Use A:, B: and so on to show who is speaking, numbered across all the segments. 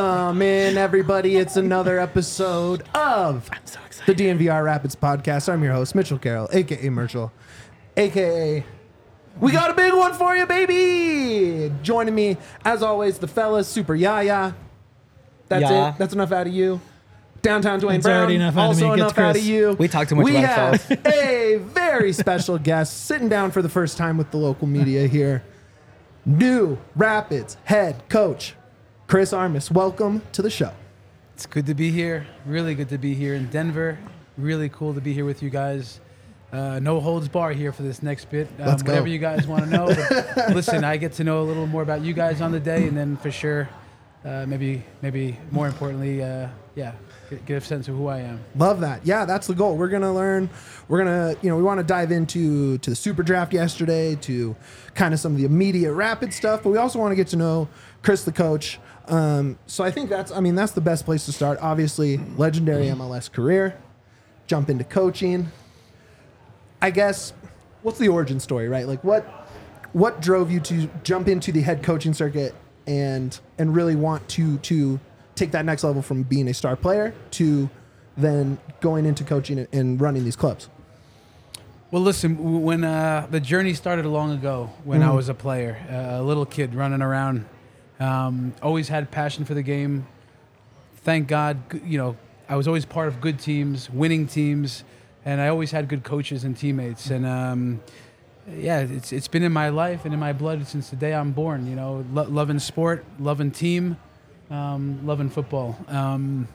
A: Welcome in, everybody. It's another episode of the DNVR Rapids podcast. I'm your host, Mitchell Carroll, aka Merchel, aka we got a big one for you, baby. Joining me, as always, the fellas, Super Yaya. That's
B: Yeah.
A: it. That's enough out of you. Downtown Dwayne Brown.
C: already enough out of
A: also
C: me. It gets
A: enough out of
C: Chris.
A: you.
B: We talk too much
A: we
B: about
A: have a very special guest sitting down for the first time with the local media here. New Rapids head coach, Chris Armas. Welcome to the show.
C: It's good to be here. Really good to be here in Denver. Really cool to be here with you guys. Uh, no holds bar here for this next bit. Um,
A: Let's go.
C: Whatever you guys want to know. Listen, I get to know a little more about you guys on the day, and then for sure, uh, maybe maybe more importantly, uh, yeah, get, get a sense of who I am.
A: Love that. Yeah, that's the goal. We're gonna learn. We're gonna, you know, we want to dive into to the super draft yesterday, to kind of some of the immediate rapid stuff, but we also want to get to know Chris, the coach. Um, so I think that's, I mean, that's the best place to start. Obviously, legendary MLS career. Jump into coaching. I guess, what's the origin story, right? Like, what what drove you to jump into the head coaching circuit and and really want to to take that next level from being a star player to then going into coaching and running these clubs?
C: Well, listen, when uh, the journey started long ago, when I was a player, uh, a little kid running around, um, always had passion for the game. Thank God, you know, I was always part of good teams, winning teams, and I always had good coaches and teammates. And um, yeah, it's it's been in my life and in my blood since the day I'm born. You know, lo- loving sport, loving team, um, loving football. Um,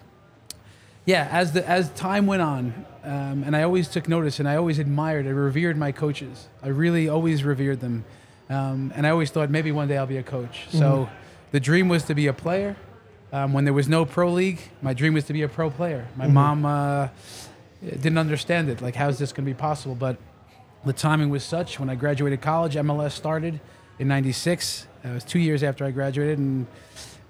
C: yeah, as the as time went on, um, and I always took notice, and I always admired, I revered my coaches. I really always revered them, um, and I always thought maybe one day I'll be a coach. So, the dream was to be a player. Um, when there was no pro league, my dream was to be a pro player. My mom uh, didn't understand it. Like, how's this going to be possible? But the timing was such. When I graduated college, MLS started in '96. It was two years after I graduated, and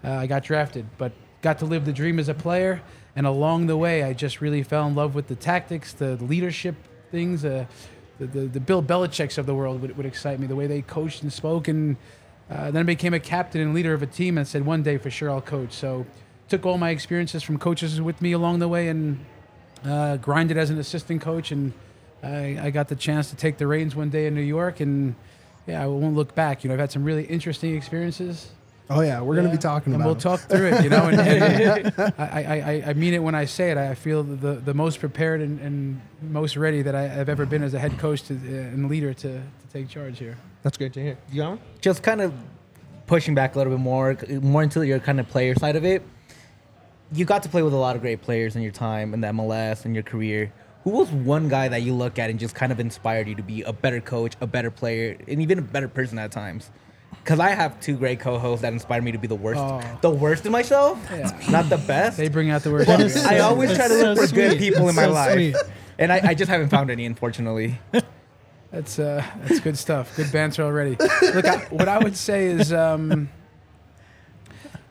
C: uh, I got drafted. But got to live the dream as a player. And along the way, I just really fell in love with the tactics, the leadership things, uh, the, the the Bill Belichick's of the world would, would excite me. The way they coached and spoke, and uh, then I became a captain and leader of a team, and said one day for sure I'll coach. So took all my experiences from coaches with me along the way, and uh, grinded as an assistant coach, and I, I got the chance to take the reins one day in New York, and yeah, I won't look back. You know, I've had some really interesting experiences.
A: Oh yeah, we're going to be talking
C: and
A: about And
C: we'll
A: them.
C: talk through it. You know, and, and I, I, I, I mean it when I say it. I feel the, the most prepared and, and most ready that I, have ever been as a head coach to, uh, and leader to, to take charge here.
A: That's great to hear. You got one?
B: just kind of pushing back a little bit more, more into your kind of player side of it. You got to play with a lot of great players in your time in the MLS and your career. Who was one guy that you look at and just kind of inspired you to be a better coach, a better player, and even a better person at times? Because I have two great co-hosts that inspired me to be the worst,
C: Oh.
B: the worst in myself,
C: Yeah.
B: not the best.
C: They bring out the worst.
B: Well,
C: in.
B: I always
D: That's
B: try to look
D: so
B: for good
D: sweet.
B: people in my
D: so
B: life,
D: sweet.
B: and I, I just haven't found any, unfortunately.
C: That's uh, that's good stuff. Good banter already. Look, I, what I would say is, um,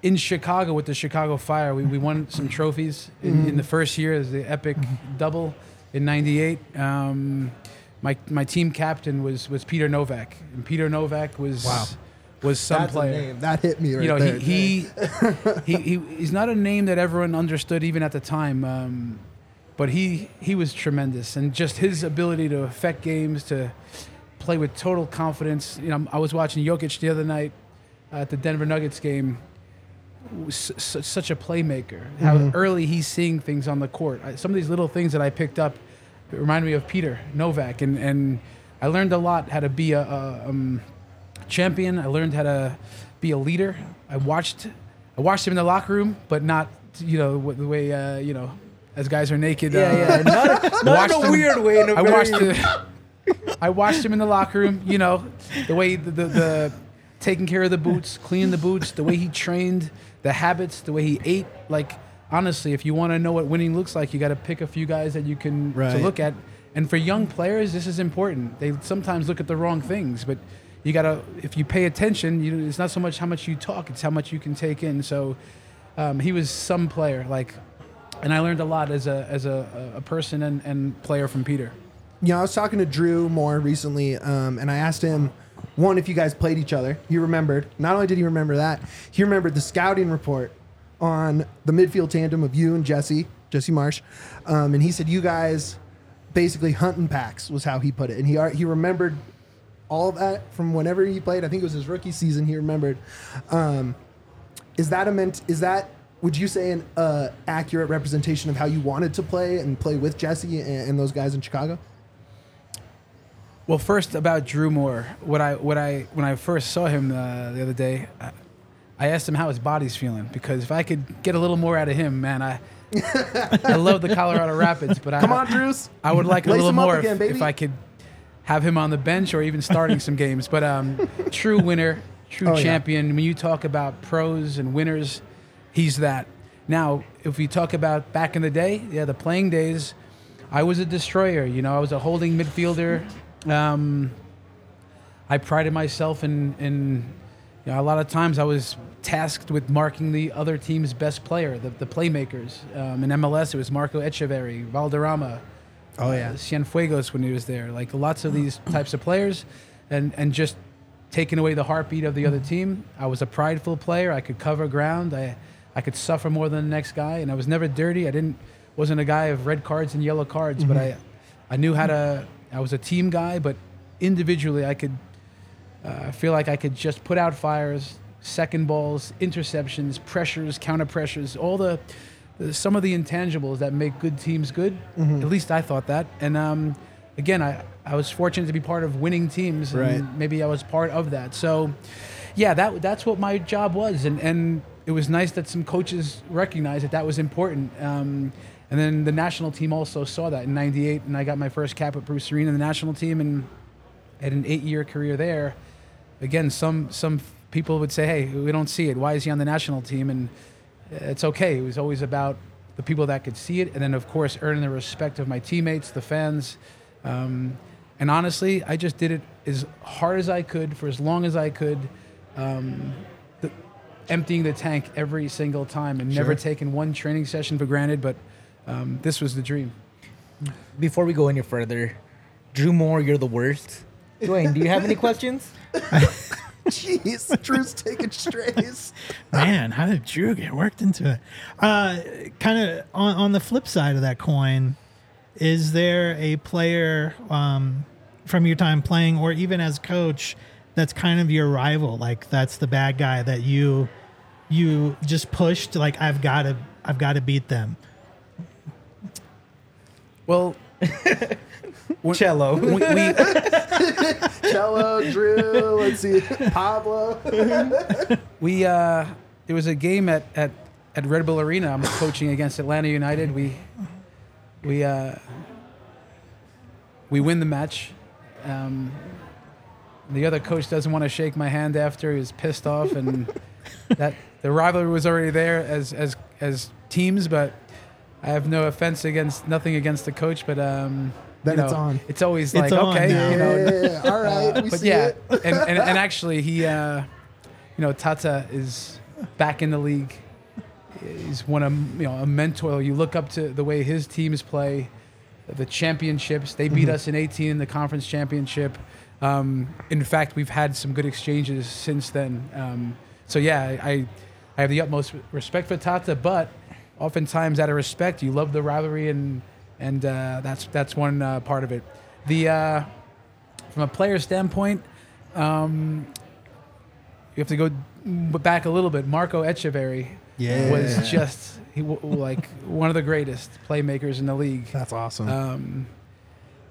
C: in Chicago with the Chicago Fire, we, we won some trophies in, in the first year as the epic double in '98. Um, my my team captain was was Peter Nowak, and Peter Nowak was
A: Wow.
C: Was some
A: That's
C: player.
A: name. That hit me right
C: you know,
A: there.
C: he, he, he, he he's not a name that everyone understood even at the time. Um, but he he was tremendous, and just his ability to affect games, to play with total confidence. You know, I was watching Jokic the other night at the Denver Nuggets game. Su- such a playmaker. How early he's seeing things on the court. I, some of these little things that I picked up remind me of Peter Nowak, and and I learned a lot how to be a, a um, champion. I learned how to be a leader. I watched I watched him in the locker room, but not you know the way uh, you know as guys are naked.
B: Yeah,
C: uh,
B: yeah. Not, not in a
C: him-
B: weird way. In a
C: I watched the, I watched him in the locker room. You know the way the the, the taking care of the boots, cleaning the boots, the way he trained, the habits, the way he ate. Like honestly, if you want to know what winning looks like, you got to pick a few guys that you can
A: Right.
C: to look at. And for young players, this is important. They sometimes look at the wrong things, but you got to if you pay attention, you, it's not so much how much you talk, it's how much you can take in. So um, he was some player like and I learned a lot as a as a, a person and, and player from Peter.
A: you know, I was talking to Drew more recently, um, and I asked him, one, if you guys played each other. He remembered. Not only did he remember that, he remembered the scouting report on the midfield tandem of you and Jesse, Jesse Marsch, um, and he said you guys basically hunting packs was how he put it, and he he remembered all that from whenever he played. I think it was his rookie season. He remembered. Um, is that a meant? Is that would you say an uh, accurate representation of how you wanted to play and play with Jesse and, and those guys in Chicago?
C: Well, first about Drew Moor. What I what I when I first saw him uh, the other day, I, I asked him how his body's feeling because if I could get a little more out of him, man, I I love the Colorado Rapids, but I
A: Come on, Drews.
C: I would like a
A: Lace
C: little more
A: again,
C: if, if I could have him on the bench or even starting some games. But um, true winner, true
A: Oh, yeah.
C: champion. When you talk about pros and winners, he's that. Now, if we talk about back in the day, yeah, the playing days, I was a destroyer. You know, I was a holding midfielder. Um, I prided myself in, in you know, a lot of times I was tasked with marking the other team's best player, the, the playmakers. Um, in MLS, it was Marco Etcheverry, Valderrama,
A: Oh, yeah.
C: uh, Cienfuegos when he was there. Like lots of these types of players, and and just taking away the heartbeat of the other team. I was a prideful player. I could cover ground. I I could suffer more than the next guy, and I was never dirty. I didn't wasn't a guy of red cards and yellow cards, but I I knew how to. I was a team guy, but individually I could. Uh, I feel like I could just put out fires, second balls, interceptions, pressures, counter pressures, all the some of the intangibles that make good teams good. At least I thought that. And um, again, I, I was fortunate to be part of winning teams, and
A: Right.
C: maybe I was part of that. So, yeah, that that's what my job was, and and it was nice that some coaches recognized that that was important. Um, and then the national team also saw that in '98, and I got my first cap with Bruce Arena the national team, and had an eight-year career there. Again, some some people would say, "Hey, we don't see it. Why is he on the national team?" And it's okay. It was always about the people that could see it, and then of course earning the respect of my teammates, the fans. Um, and honestly, I just did it as hard as I could for as long as I could, um, the, emptying the tank every single time and never taking one training session for granted. But um, this was the dream.
B: Before we go any further, Drew Moor, you're the worst. Dwayne, do you have any questions?
A: Jeez, Drew's taking strays.
D: Man, how did Drew get worked into it? Uh, kind of on, on the flip side of that coin, is there a player um, from your time playing, or even as coach, that's kind of your rival? Like that's the bad guy that you you just pushed. Like I've got to I've got to beat them.
C: Well, when-
B: Cello.
C: we, we,
A: Cello, Drew, let's see, Pablo.
C: we uh, there was a game at, at, at Red Bull Arena. I'm coaching against Atlanta United. We we uh, we win the match. Um, the other coach doesn't want to shake my hand after. He was pissed off, and that the rivalry was already there as as as teams. But I have no offense against nothing against the coach, but um,
A: Then
C: you
A: it's on.
C: It's always like
D: on
C: okay,
D: now.
C: you know,
A: Yeah, all right, we
C: but
A: see
C: yeah,
A: it.
C: and, and and actually he, uh, you know, Tata is back in the league. He's one of you know a mentor. You look up to the way his teams play, the championships. They beat us in 18 in the conference championship. Um, in fact, we've had some good exchanges since then. Um, so yeah, I I have the utmost respect for Tata, but oftentimes out of respect, you love the rivalry and and uh, that's that's one uh, part of it. The uh, from a player standpoint, um, you have to go back a little bit. Marco Etcheverry
A: Yeah.
C: was just he w- like one of the greatest playmakers in the league.
A: That's awesome.
C: Um,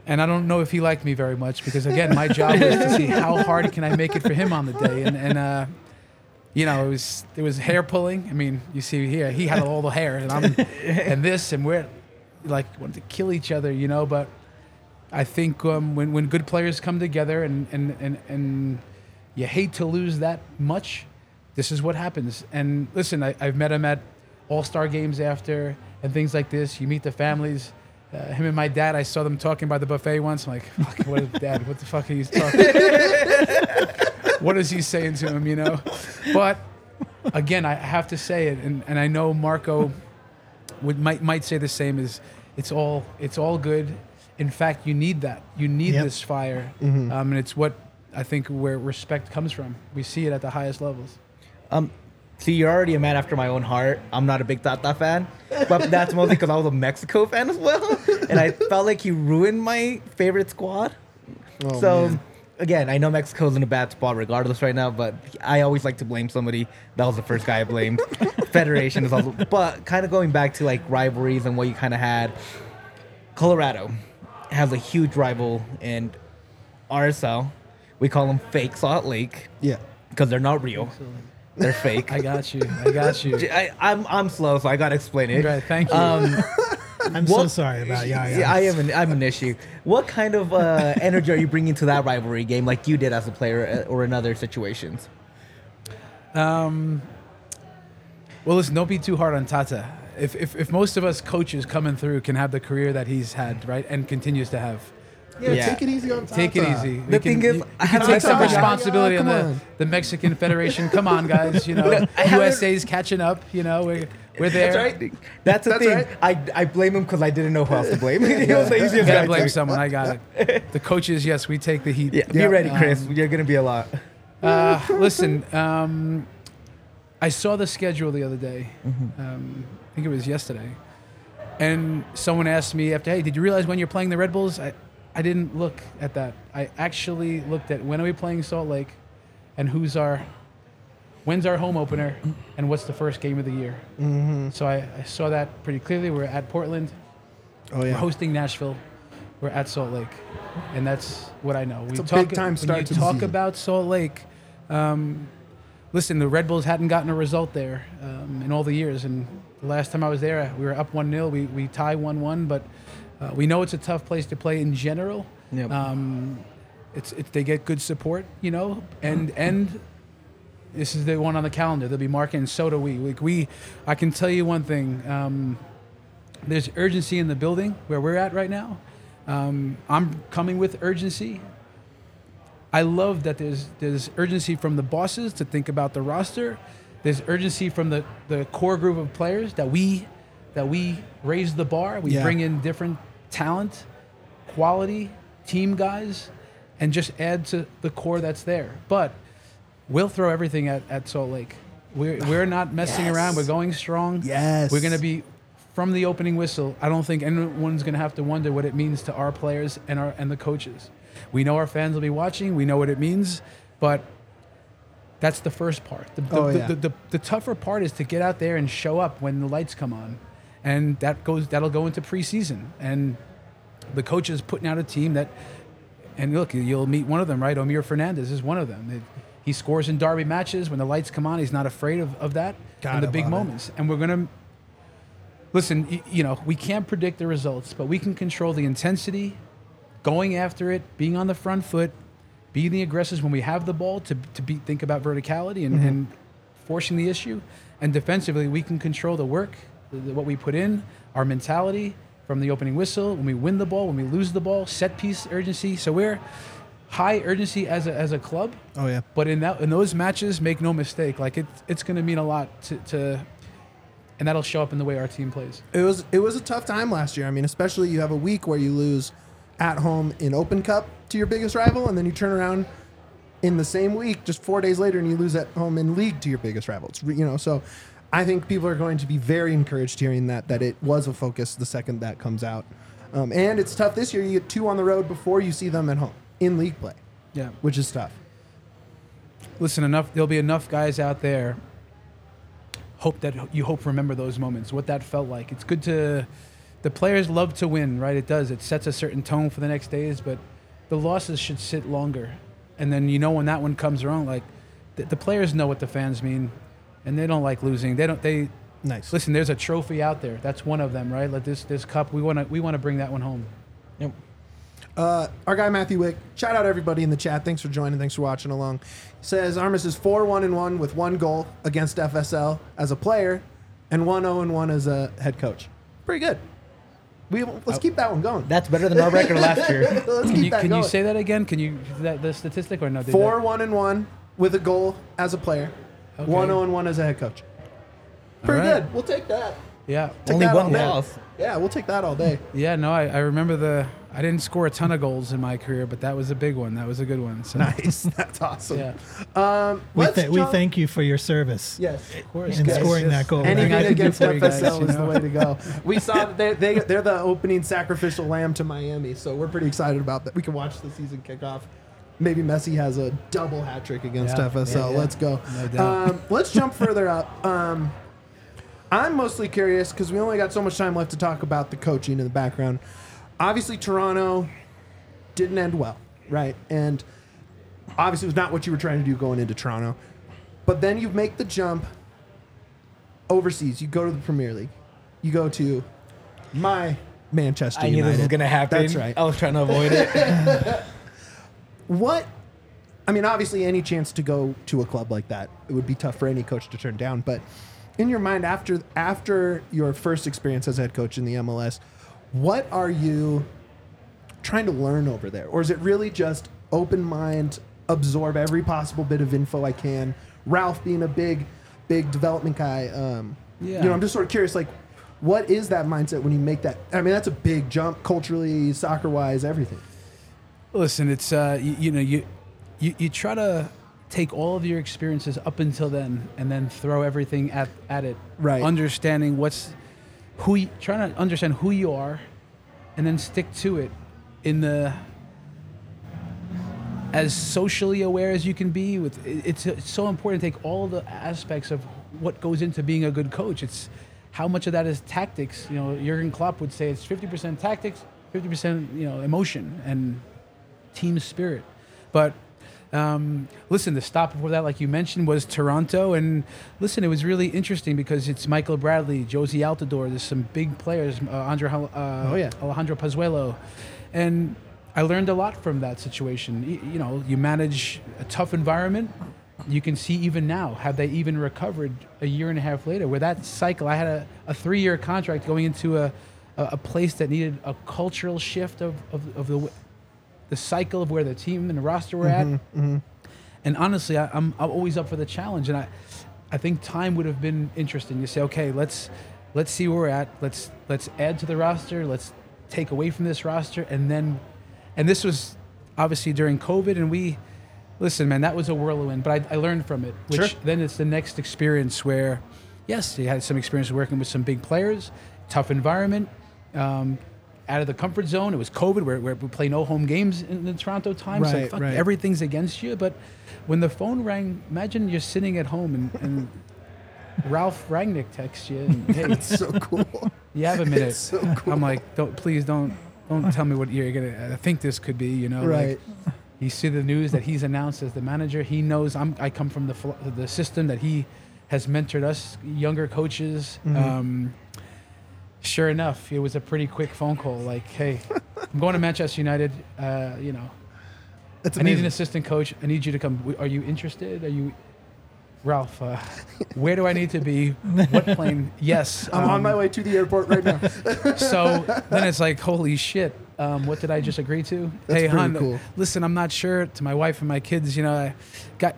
C: and I don't know if he liked me very much because again, my job was to see how hard can I make it for him on the day, and and uh, you know it was it was hair pulling. I mean, you see here he had all the hair, and I'm and this, and we're like wanted to kill each other, you know. But I think um, when when good players come together and and and and You hate to lose that much. This is what happens. And listen, I, I've met him at All Star games after and things like this. You meet the families. Uh, him and my dad, I saw them talking by the buffet once. I'm like, fuck, what is dad? What the fuck are you talking? what is he saying to him? You know, but again, I have to say it, and, and I know Marco would might might say the same. Is it's all it's all good. In fact, you need that. You need
D: Yep.
C: this fire, um, and it's what I think where respect comes from. We see it at the highest levels.
B: Um, see, you're already a man after my own heart. I'm not a big Tata fan, but that's mostly because I was a Mexico fan as well, and I felt like he ruined my favorite squad.
A: Oh,
B: so,
A: man.
B: Again, I know Mexico's in a bad spot regardless right now, but I always like to blame somebody. That was the first guy I blamed. Federation is also, but kind of going back to like rivalries and what you kind of had. Colorado has a huge rival in RSL. We call them fake Salt Lake
A: Yeah.
B: because they're not real. They're fake.
C: I got you. I got you.
B: I, I'm I'm slow, so I gotta explain it.
C: Right, thank you.
B: Um,
D: I'm so
B: What-
D: sorry about Yaya.
B: yeah, I am an I'm an issue. What kind of uh, energy are you bringing to that rivalry game, like you did as a player, uh, or in other situations?
C: Um, well, listen, don't be too hard on Tata. If, if, if most of us coaches coming through can have the career that he's had, right, and continues to have,
A: Yeah,
B: Yeah.
A: take it easy on Tata.
C: take it easy.
B: The thing is,
C: you,
B: I
C: you
B: had
C: can take some
B: Tata.
C: responsibility
A: Yeah,
C: on
A: come
C: the,
A: on.
C: the Mexican Federation. Come on, guys. You know,
B: I haven't-
C: USA's catching up. You know, we're, we're there.
B: That's right. That's the
A: That's
B: thing.
A: right.
B: I, I blame him because I didn't know who else to blame. he was the
C: You
B: easiest
C: gotta
B: guy.
C: blame
B: to-
C: someone. I got it. The coaches, yes, we take the heat.
B: Yeah, be ready, Chris.
C: Um,
B: You're gonna be a lot.
C: Uh, listen, um, I saw the schedule the other day. Um, I think it was yesterday. And someone asked me after, hey, did you realize when you're playing the Red Bulls? I, I didn't look at that. I actually looked at when are we playing Salt Lake and who's our, when's our home opener and what's the first game of the year. Mm-hmm. So I, I saw that pretty clearly. We're at Portland.
A: Oh
C: We're
A: yeah.
C: hosting Nashville. We're at Salt Lake, and that's what I know. We
A: It's a
C: talk,
A: big time
C: when
A: start
C: you
A: to the
C: talk about Salt Lake. Um, listen, the Red Bulls hadn't gotten a result there um, in all the years, and the last time I was there, we were up one 0 We we tie one one, but uh, we know it's a tough place to play in general.
B: Yep.
C: Um, it's, it's they get good support, you know, and and this is the one on the calendar. They'll be marking. So do we. Like we, I can tell you one thing. Um, there's urgency in the building where we're at right now. Um, I'm coming with urgency. I love that there's there's urgency from the bosses to think about the roster. There's urgency from the, the core group of players that we that we raise the bar. We
A: Yeah.
C: bring in different talent, quality, team guys, and just add to the core that's there. But we'll throw everything at, at Salt Lake. We're, we're not messing
A: Yes.
C: around. We're going strong.
A: Yes.
C: We're going to be from the opening whistle. I don't think anyone's going to have to wonder what it means to our players and our and the coaches. We know our fans will be watching. We know what it means, but that's the first part. The, the,
A: Oh,
C: the,
A: yeah.
C: the, the, the tougher part is to get out there and show up when the lights come on, and that goes that'll go into preseason. And the coach is putting out a team that, and look, you'll meet one of them, right? Omir Fernandez is one of them. He scores in derby matches when the lights come on. He's not afraid of, of that
D: God,
C: and the big
D: love it.
C: moments. And we're gonna listen. y- You know, we can't predict the results, but we can control the intensity, going after it, being on the front foot, being the aggressors when we have the ball to to be think about verticality and, mm-hmm. and forcing the issue. And defensively, we can control the work, the- what we put in, our mentality from the opening whistle, when we win the ball, when we lose the ball, set piece urgency. So we're high urgency as a, as a club.
A: Oh yeah.
C: But in that in those matches, make no mistake, like it, it's going to mean a lot to, to, and that'll show up in the way our team plays.
A: It was it was a tough time last year. I mean, especially you have a week where you lose at home in Open Cup to your biggest rival, and then you turn around in the same week, just four days later, and you lose at home in league to your biggest rival. It's, you know, so I think people are going to be very encouraged hearing that that it was a focus the second that comes out. Um, and it's tough this year. You get two on the road before you see them at home in league play,
C: Yeah.
A: which is tough.
C: Listen, enough. There'll be enough guys out there. Hope that you hope remember those moments, what that felt like. It's good to. The players love to win, right? It does. It sets a certain tone for the next days, but the losses should sit longer. And then you know when that one comes around, like the, the players know what the fans mean, and they don't like losing. They don't. They
A: Nice.
C: listen. There's a trophy out there. That's one of them, right? Like this this cup. We want to we want to bring that one home.
B: Yep.
A: Uh, our guy Matthew Wick, shout out everybody in the chat. Thanks for joining. Thanks for watching along. Says Armas is four one and one with one goal against FSL as a player, and one zero and one as a head coach. Pretty good. We let's keep that one going.
B: That's better than our record last year.
A: let's
C: Can
A: keep
C: you
A: that
C: can
A: going.
C: you say that again? Can you that the statistic or no? Did
A: four
C: that-
A: one and one with a goal as a player,
C: Okay.
A: one zero and one as a head coach. Pretty
C: right.
A: good. We'll take that.
C: Yeah.
A: Take
B: Only
A: that
B: one
A: day.
B: loss.
A: Yeah, we'll take that all day.
C: Yeah, no, I, I remember the. I didn't score a ton of goals in my career, but that was a big one. That was a good one. So,
A: Nice. That's awesome.
C: Yeah,
A: Um,
D: We,
A: let's
D: th- we thank you for your service.
A: Yes.
C: of course.
D: In
C: guys.
D: scoring that goal.
A: Anything
C: I can do
A: against
C: for you guys,
A: FSL
C: you
A: is the way to go. We saw that they, they, they're the opening sacrificial lamb to Miami, so we're pretty excited about that. We can watch the season kick off. Maybe Messi has a double hat trick against
C: Yeah,
A: FSL.
C: yeah, yeah.
A: Let's go.
C: No doubt.
A: Um, let's jump further up. Um, I'm mostly curious because we only got so much time left to talk about the coaching in the background. Obviously, Toronto didn't end well, right? And obviously, it was not what you were trying to do going into Toronto. But then you make the jump overseas. You go to the Premier League. You go to my Manchester United.
B: I knew
A: United.
B: this was gonna happen.
A: That's right.
B: I was trying to avoid it.
A: What? I mean, obviously, any chance to go to a club like that, it would be tough for any coach to turn down. But in your mind, after after your first experience as head coach in the MLS, what are you trying to learn over there, or is it really just open mind, absorb every possible bit of info I can? Ralph being a big, big development guy, um, you know, I'm just sort of curious, like. What is that mindset when you make that? I mean, that's a big jump culturally, soccer wise, everything.
C: Listen, it's uh, you, you know you, you you try to take all of your experiences up until then, and then throw everything at at it.
A: Right.
C: Understanding what's who you, trying to understand who you are, and then stick to it in the as socially aware as you can be. With it's, it's so important to take all the aspects of what goes into being a good coach. It's how much of that is tactics. You know, Jurgen Klopp would say it's fifty percent tactics, fifty percent you know emotion and team spirit. But um, listen, the stop before that, like you mentioned, was Toronto. And listen, it was really interesting because it's Michael Bradley, Jozy Altidore. There's some big players, uh, Andre, uh,
A: Oh, yeah.
C: Alejandro Pozuelo, and I learned a lot from that situation. Y- You know, you manage a tough environment. You can see even now, have they even recovered a year and a half later? Where that cycle, I had a, a three-year contract going into a, a, a place that needed a cultural shift of, of, of the the cycle of where the team and the roster were at. And honestly, I, I'm, I'm always up for the challenge. And I, I think time would have been interesting to say, okay, let's let's see where we're at. Let's let's add to the roster. Let's take away from this roster, and then, and this was obviously during COVID, and we. Listen, man, that was a whirlwind, but I, I learned from it. Which
A: Sure.
C: then it's the next experience where, yes, you had some experience working with some big players, tough environment, um, out of the comfort zone. It was COVID, where, where we play no home games in the Toronto time. so fuck,
A: right.
C: everything's against you. But when the phone rang, imagine you're sitting at home and, and Ralph Rangnick texts you, and, hey,
A: It's so cool.
C: you have a minute.
A: It's so cool.
C: I'm like, don't please don't don't tell me what you're gonna. I think this could be, you know,
A: Right.
C: Like, you see the news that he's announced as the manager. He knows I'm. I come from the the system that he has mentored us younger coaches.
A: Mm-hmm.
C: Um, sure enough, it was a pretty quick phone call. Like, hey, I'm going to Manchester United. Uh, you know,
A: It's
C: I need
A: amazing.
C: an assistant coach. I need you to come. W- Are you interested? Are you, Ralph? Uh, where do I need to be? What plane? Yes,
A: I'm on
C: um,
A: my way to the airport right now.
C: so then it's like, holy shit, um, what did I just agree to?
A: That's
C: hey,
A: pretty
C: hon,
A: cool.
C: listen, I'm not sure. To my wife and my kids, you know, I got,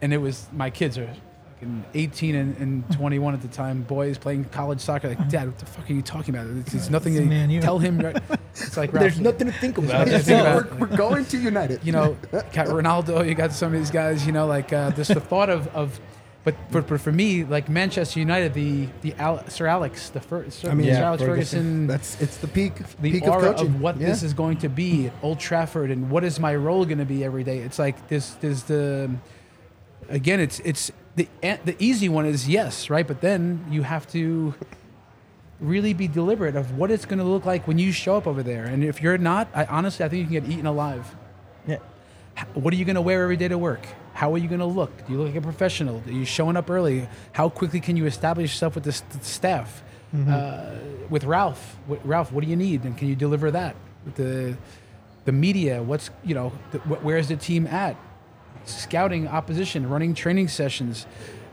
C: and it was my kids are fucking 18 and, and 21 at the time, boys playing college soccer. Like, Dad, what the fuck are you talking about? It's, it's nothing.
D: It's
C: to
D: Man U."
C: tell him. Right? It's like
B: There's
C: Ralph,
B: nothing to think about.
C: to think about.
A: we're, we're going to United.
C: you know, got Ronaldo, you got some of these guys, you know, like uh, just the thought of, of but, but, but for me, like Manchester United, the the Al- Sir Alex, the first, Sir,
A: I mean,
C: Sir
B: yeah,
C: Alex
B: Ferguson.
C: Ferguson,
A: That's it's the peak
C: the
A: peak
C: aura
A: of
C: of, what
A: Yeah.
C: this is going to be Old Trafford and what is my role going to be every day. It's like this. There's the again. It's it's the the easy one is yes, right? But then you have to really be deliberate of what it's going to look like when you show up over there. And if you're not, I honestly I think you can get eaten alive.
B: Yeah.
C: What are you going to wear every day to work? How are you going to look? Do you look like a professional? Are you showing up early? How quickly can you establish yourself with the, s- the staff? Uh, with Ralph, with Ralph, what do you need, and can you deliver that? With the the media. What's you know, the, wh- where's the team at? Scouting opposition, running training sessions,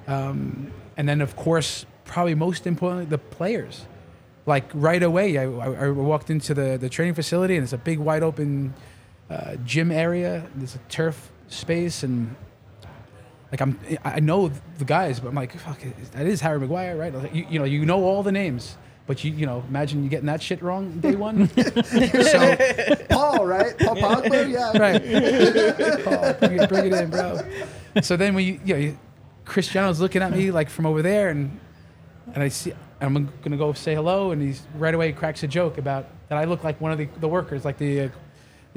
C: um, and then of course, probably most importantly, the players. Like right away, I, I, walked into the the training facility and it's a big wide open uh, gym area. There's a turf space and like I'm, I know the guys, but I'm like, fuck, that is Harry Maguire, right? Like, you, you know, you know all the names, but you, you know, imagine you getting that shit wrong day one. so,
A: Paul, right? Paul Pogba, yeah.
C: right, oh, bring, it, bring it in, bro. So then when you, you know, Cristiano's looking at me like from over there, and and I see, I'm gonna go say hello, and he's right away cracks a joke about that I look like one of the, the workers, like the. Uh,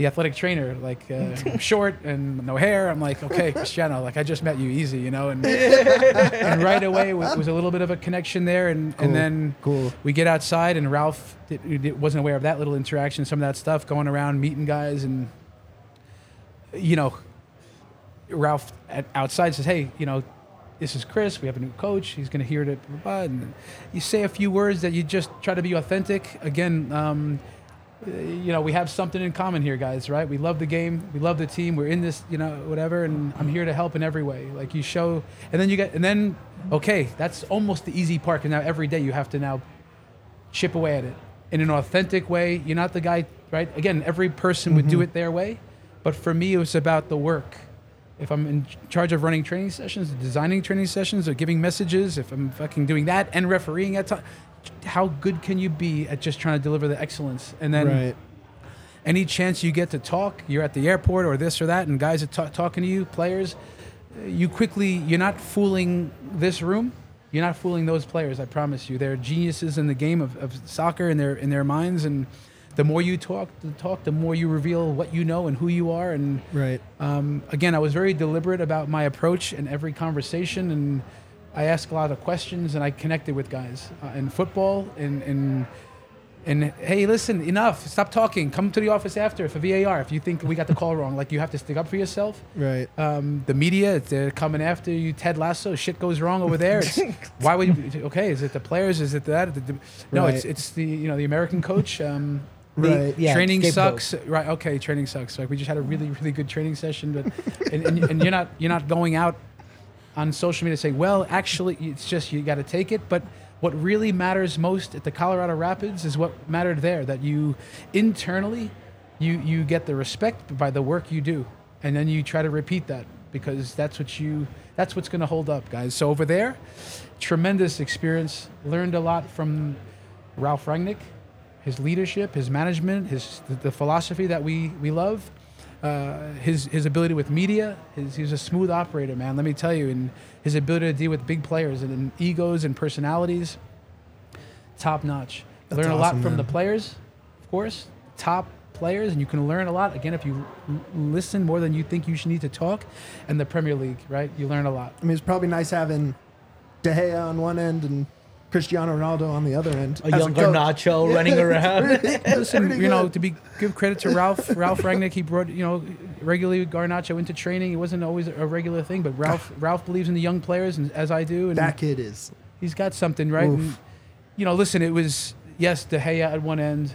C: the athletic trainer, like uh, I'm short and no hair. I'm like, okay, Cristiano, like I just met you, easy, you know. And, and right away was, was a little bit of a connection there, and,
A: Cool,
C: and then
A: cool.
C: we get outside, and Ralph did, did- wasn't aware of that little interaction, some of that stuff, going around meeting guys, and you know, Ralph at, outside says, hey, you know. This is Chris. We have a new coach. He's going to hear it. blah, blah, blah. And you say a few words that you just try to be authentic. Again, um, you know, we have something in common here, guys, right? We love the game, we love the team, we're in this, you know, whatever, and I'm here to help in every way. Like you show, and then you get, and then, okay, that's almost the easy part, because now every day you have to now chip away at it in an authentic way. You're not the guy, right? Again, every person would do mm-hmm. it their way, but for me, it was about the work. If I'm in charge of running training sessions, designing training sessions, or giving messages, if I'm fucking doing that and refereeing at time, how good can you be at just trying to deliver the excellence? And then
A: Right.
C: any chance you get to talk, you're at the airport or this or that, and guys are ta- talking to you, players, you quickly, you're not fooling this room. You're not fooling those players. I promise you, they're geniuses in the game of, of soccer in their in their minds. And the more you talk, the talk, the more you reveal what you know and who you are. And
A: Right.
C: um, again, I was very deliberate about my approach in every conversation, and I asked a lot of questions, and I connected with guys uh, in football, and and and hey, listen, enough, stop talking, come to the office after for VAR if you think we got the call wrong. Like you have to stick up for yourself.
A: Right.
C: Um, the media, they're coming after you, Ted Lasso. Shit goes wrong over there. It's, why would you? Okay, is it the players? Is it that? The, the- no, it's
A: Right.
C: it's the you know the American coach. Um,
A: Right.
B: Yeah,
C: training sucks. Right. Okay. Training sucks. Like we just had a really, really good training session, but and, and, and you're not you're not going out on social media say, well, actually, it's just you got to take it. But what really matters most at the Colorado Rapids is what mattered there. That you internally, you you get the respect by the work you do, and then you try to repeat that because that's what you that's what's going to hold up, guys. So over there, tremendous experience. Learned a lot from Ralph Rangnick his leadership, his management, his the, the philosophy that we we love, uh, his his ability with media. His, he's a smooth operator, man. Let me tell you, and his ability to deal with big players and, and egos and personalities, top notch. Learn a lot from
A: man.
C: the players, of course, top players, and you can learn a lot again if you l- listen more than you think you should need to talk. And the Premier League, right? You learn a lot.
A: I mean, it's probably nice having De Gea on one end and Cristiano Ronaldo on the other end.
B: A
A: as
B: young
A: coach.
B: Garnacho running around.
C: Listen,
A: Pretty
C: you know, to be give credit to Ralph Ralph Rangnick, he brought you know regularly Garnacho into training. It wasn't always a regular thing, but Ralph ah. Ralph believes in the young players, and as I do, and
A: That kid is.
C: he's got something right. And, you know, listen, it was yes, De Gea at one end,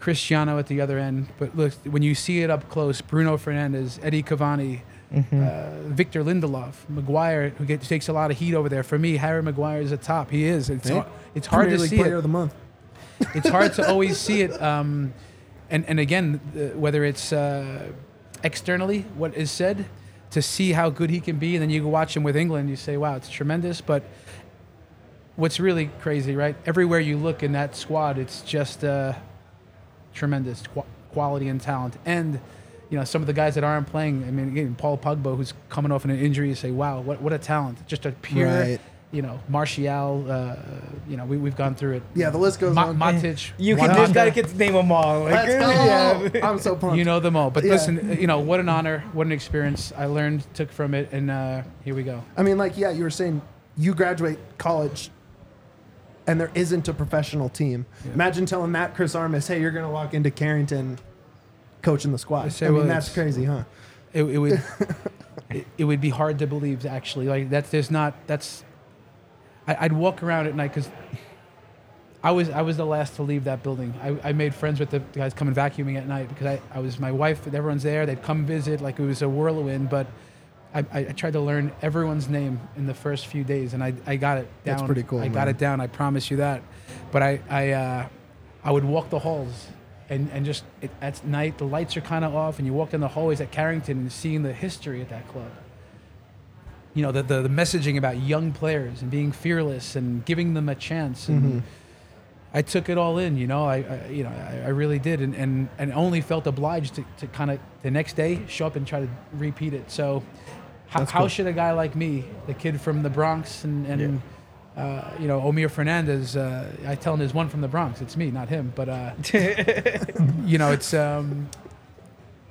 C: Cristiano at the other end, but look when you see it up close, Bruno Fernandes, Eddie Cavani.
A: Mm-hmm.
C: Uh, Victor Lindelof, Maguire, who gets, takes a lot of heat over there. For me, Harry Maguire is a top. He is. It's, hard, it's hard
A: Premier
C: to
A: League
C: see
A: Player
C: it
A: of the month.
C: it's hard to always see it. Um, and and again, uh, whether it's uh, externally what is said, to see how good he can be, and then you go watch him with England, you say, "Wow, it's tremendous." But what's really crazy, right? Everywhere you look in that squad, it's just uh, tremendous qu- quality and talent. And you know, some of the guys that aren't playing. I mean, again, Paul Pogba, who's coming off an injury, you say, "Wow, what what a talent!" Just a pure.
A: Right.
C: You know, Martial. Uh, you know, we we've gone through it.
A: Yeah, the list goes
C: Ma-
A: on.
C: Matic.
B: You can just gotta get to name them all. Like,
A: Let's go.
B: yeah.
A: I'm so pumped.
C: You know them all. But
A: Yeah.
C: listen, you know, what an honor, what an experience I learned, took from it, and uh, here we go.
A: I mean, like, yeah, you were saying you graduate college and there isn't a professional team. Imagine telling Matt Chris Armas, hey, you're going to walk into Carrington coaching the
C: I
A: squad.
C: say,
A: I mean,
C: well,
A: that's crazy, huh?
C: It, it would it, it would be hard to believe, actually. Like, that's, there's not, that's, I, I'd walk around at night because I was I was the last to leave that building. I, I made friends with the guys coming vacuuming at night because I, I was my wife. Everyone's there. They'd come visit like it was a whirlwind. But I, I, I tried to learn everyone's name in the first few days, and I, I got it down.
A: That's pretty cool,
C: I got it down. I promise you that. But I I uh, I would walk the halls. And, and just it, at night, the lights are kind of off, and you walk in the hallways at Carrington and seeing the history at that club. You know the, the the messaging about young players and being fearless and giving them a chance and mm-hmm. I took it all in you know I, I you know I, I really did and, and and only felt obliged to, to kind of the next day show up and try to repeat it. So how,
A: cool.
C: should a guy like me the kid from the Bronx and and uh, you know Omir Fernandez uh, I tell him there's one from the Bronx. It's me not him. But uh, you know it's um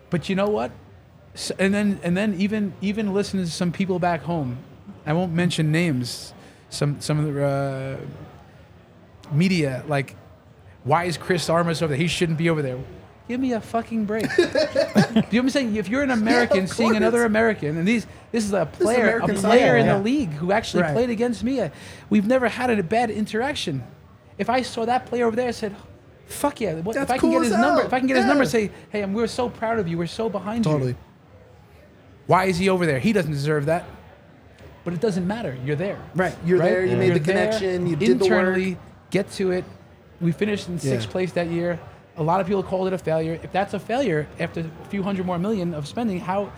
C: but you know what? S and then and then even even listening to some people back home i won't mention names some some of the uh, media like why is chris armas over there? He shouldn't be over there give me a fucking break do you know what i'm saying if you're an american
A: of
C: seeing another
A: course.
C: american and these this is a player a
A: American
C: player
A: soccer,
C: in
A: yeah.
C: the league who actually
A: Right.
C: played against me I- we've never had a bad interaction if i saw that player over there i said fuck yeah what, if
A: That's
C: i can
A: cool
C: get
A: as
C: his number
A: hell.
C: if i can get his number
A: Yeah.
C: say hey I'm, we're so proud of you we're so behind you
A: Totally.
C: why is he over there? He doesn't deserve that. But it doesn't matter. You're there.
A: Right. You're
C: right?
A: there. You made
C: You're
A: the
C: there.
A: connection. You did the work.
C: Internally, get to it. We finished in sixth
A: Yeah.
C: place that year. A lot of people called it a failure. If that's a failure after a few hundred more million of spending, how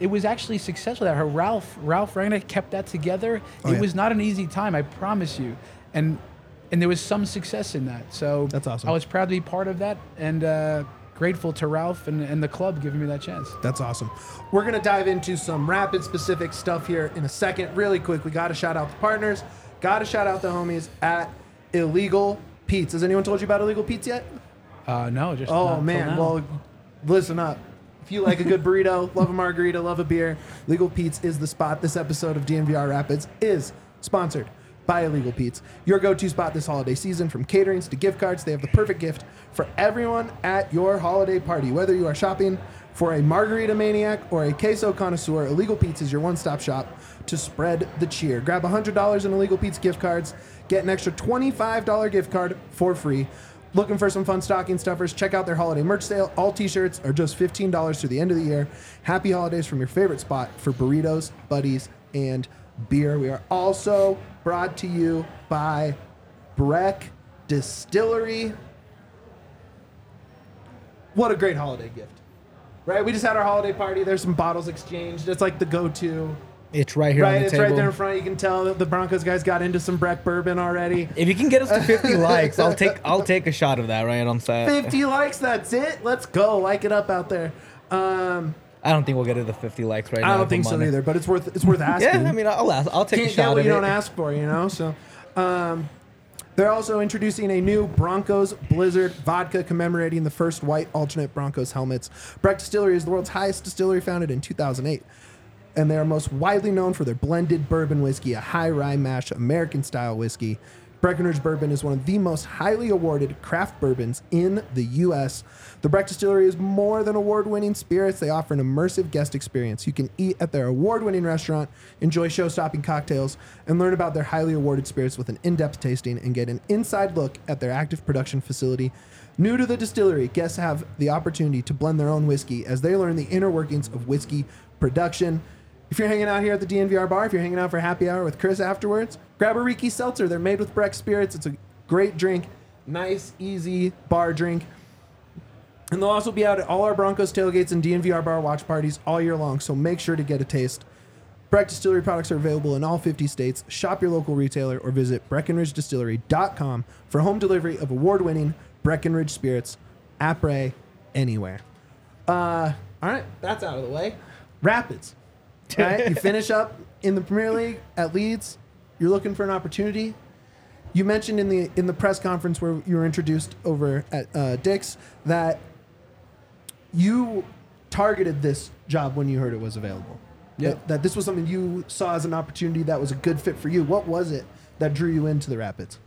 C: it was actually successful. That her Ralph Ralph Rangnick kept that together.
A: Oh,
C: it
A: yeah.
C: was not an easy time. I promise you. And and there was some success in that. So
A: That's awesome.
C: I was proud to be part of that and uh, grateful to Ralph and, and the club giving me that chance.
A: That's awesome. We're going to dive into some rapid specific stuff here in a second. Really quick, we got to shout out the partners. Got to shout out the homies at Illegal Pete's. Has anyone told you about Illegal Pete's yet?
C: Uh, no, just
A: Oh
C: till
A: man,
C: now.
A: well, listen up. If you like a good burrito, love a margarita, love a beer, Legal Pete's is the spot. This episode of DNVR Rapids is sponsored by Illegal Pete's, your go-to spot this holiday season. From caterings to gift cards, they have the perfect gift for everyone at your holiday party. Whether you are shopping for a margarita maniac or a queso connoisseur, Illegal Pete's is your one-stop shop to spread the cheer. Grab $100 in Illegal Pete's gift cards, get an extra $25 gift card for free. Looking for some fun stocking stuffers? Check out their holiday merch sale. All t-shirts are just $15 through the end of the year. Happy holidays from your favorite spot for burritos, buddies, and beer. We are also brought to you by Breck Distillery. What a great holiday gift. Right? We just had our holiday party. There's some bottles exchanged. It's like the go-to.
B: It's right here on
A: Right,
B: the
A: it's
B: table.
A: right there in front. You can tell that the Broncos guys got into some Breck bourbon already.
B: If you can get us to 50 likes, I'll take I'll take a shot of that right on set.
A: 50 likes, that's it. Let's go. Like it up out there. Um,
B: I don't think we'll get to the 50 likes right now.
A: I don't think so
B: honest.
A: either, but it's worth it's worth asking.
B: Yeah, I mean, I'll ask. I'll take
A: can't
B: a
A: get what you
B: it.
A: don't ask for, you know. So, um, they're also introducing a new Broncos Blizzard vodka commemorating the first white alternate Broncos helmets. Breck Distillery is the world's highest distillery, founded in 2008, and they are most widely known for their blended bourbon whiskey, a high rye mash American style whiskey. Breckenridge Bourbon is one of the most highly awarded craft bourbons in the U.S. The Breck Distillery is more than award-winning spirits. They offer an immersive guest experience. You can eat at their award-winning restaurant, enjoy show-stopping cocktails, and learn about their highly awarded spirits with an in-depth tasting and get an inside look at their active production facility. New to the distillery, guests have the opportunity to blend their own whiskey as they learn the inner workings of whiskey production. If you're hanging out here at the DNVR bar, if you're hanging out for happy hour with Chris afterwards, grab a Riki Seltzer. They're made with Breck spirits. It's a great drink, nice, easy bar drink. And they'll also be out at all our Broncos tailgates and DNVR bar watch parties all year long, so make sure to get a taste. Breck Distillery products are available in all 50 states. Shop your local retailer or visit BreckenridgeDistillery.com for home delivery of award-winning Breckenridge spirits, apres, anywhere. Uh, all right, that's out of the way. Rapids. Right, you finish up in the Premier League at Leeds. You're looking for an opportunity. You mentioned in the in the press conference where you were introduced over at uh, Dick's that you targeted this job when you heard it was available.
C: Yeah.
A: That, that this was something you saw as an opportunity that was a good fit for you. What was it that drew you into the Rapids?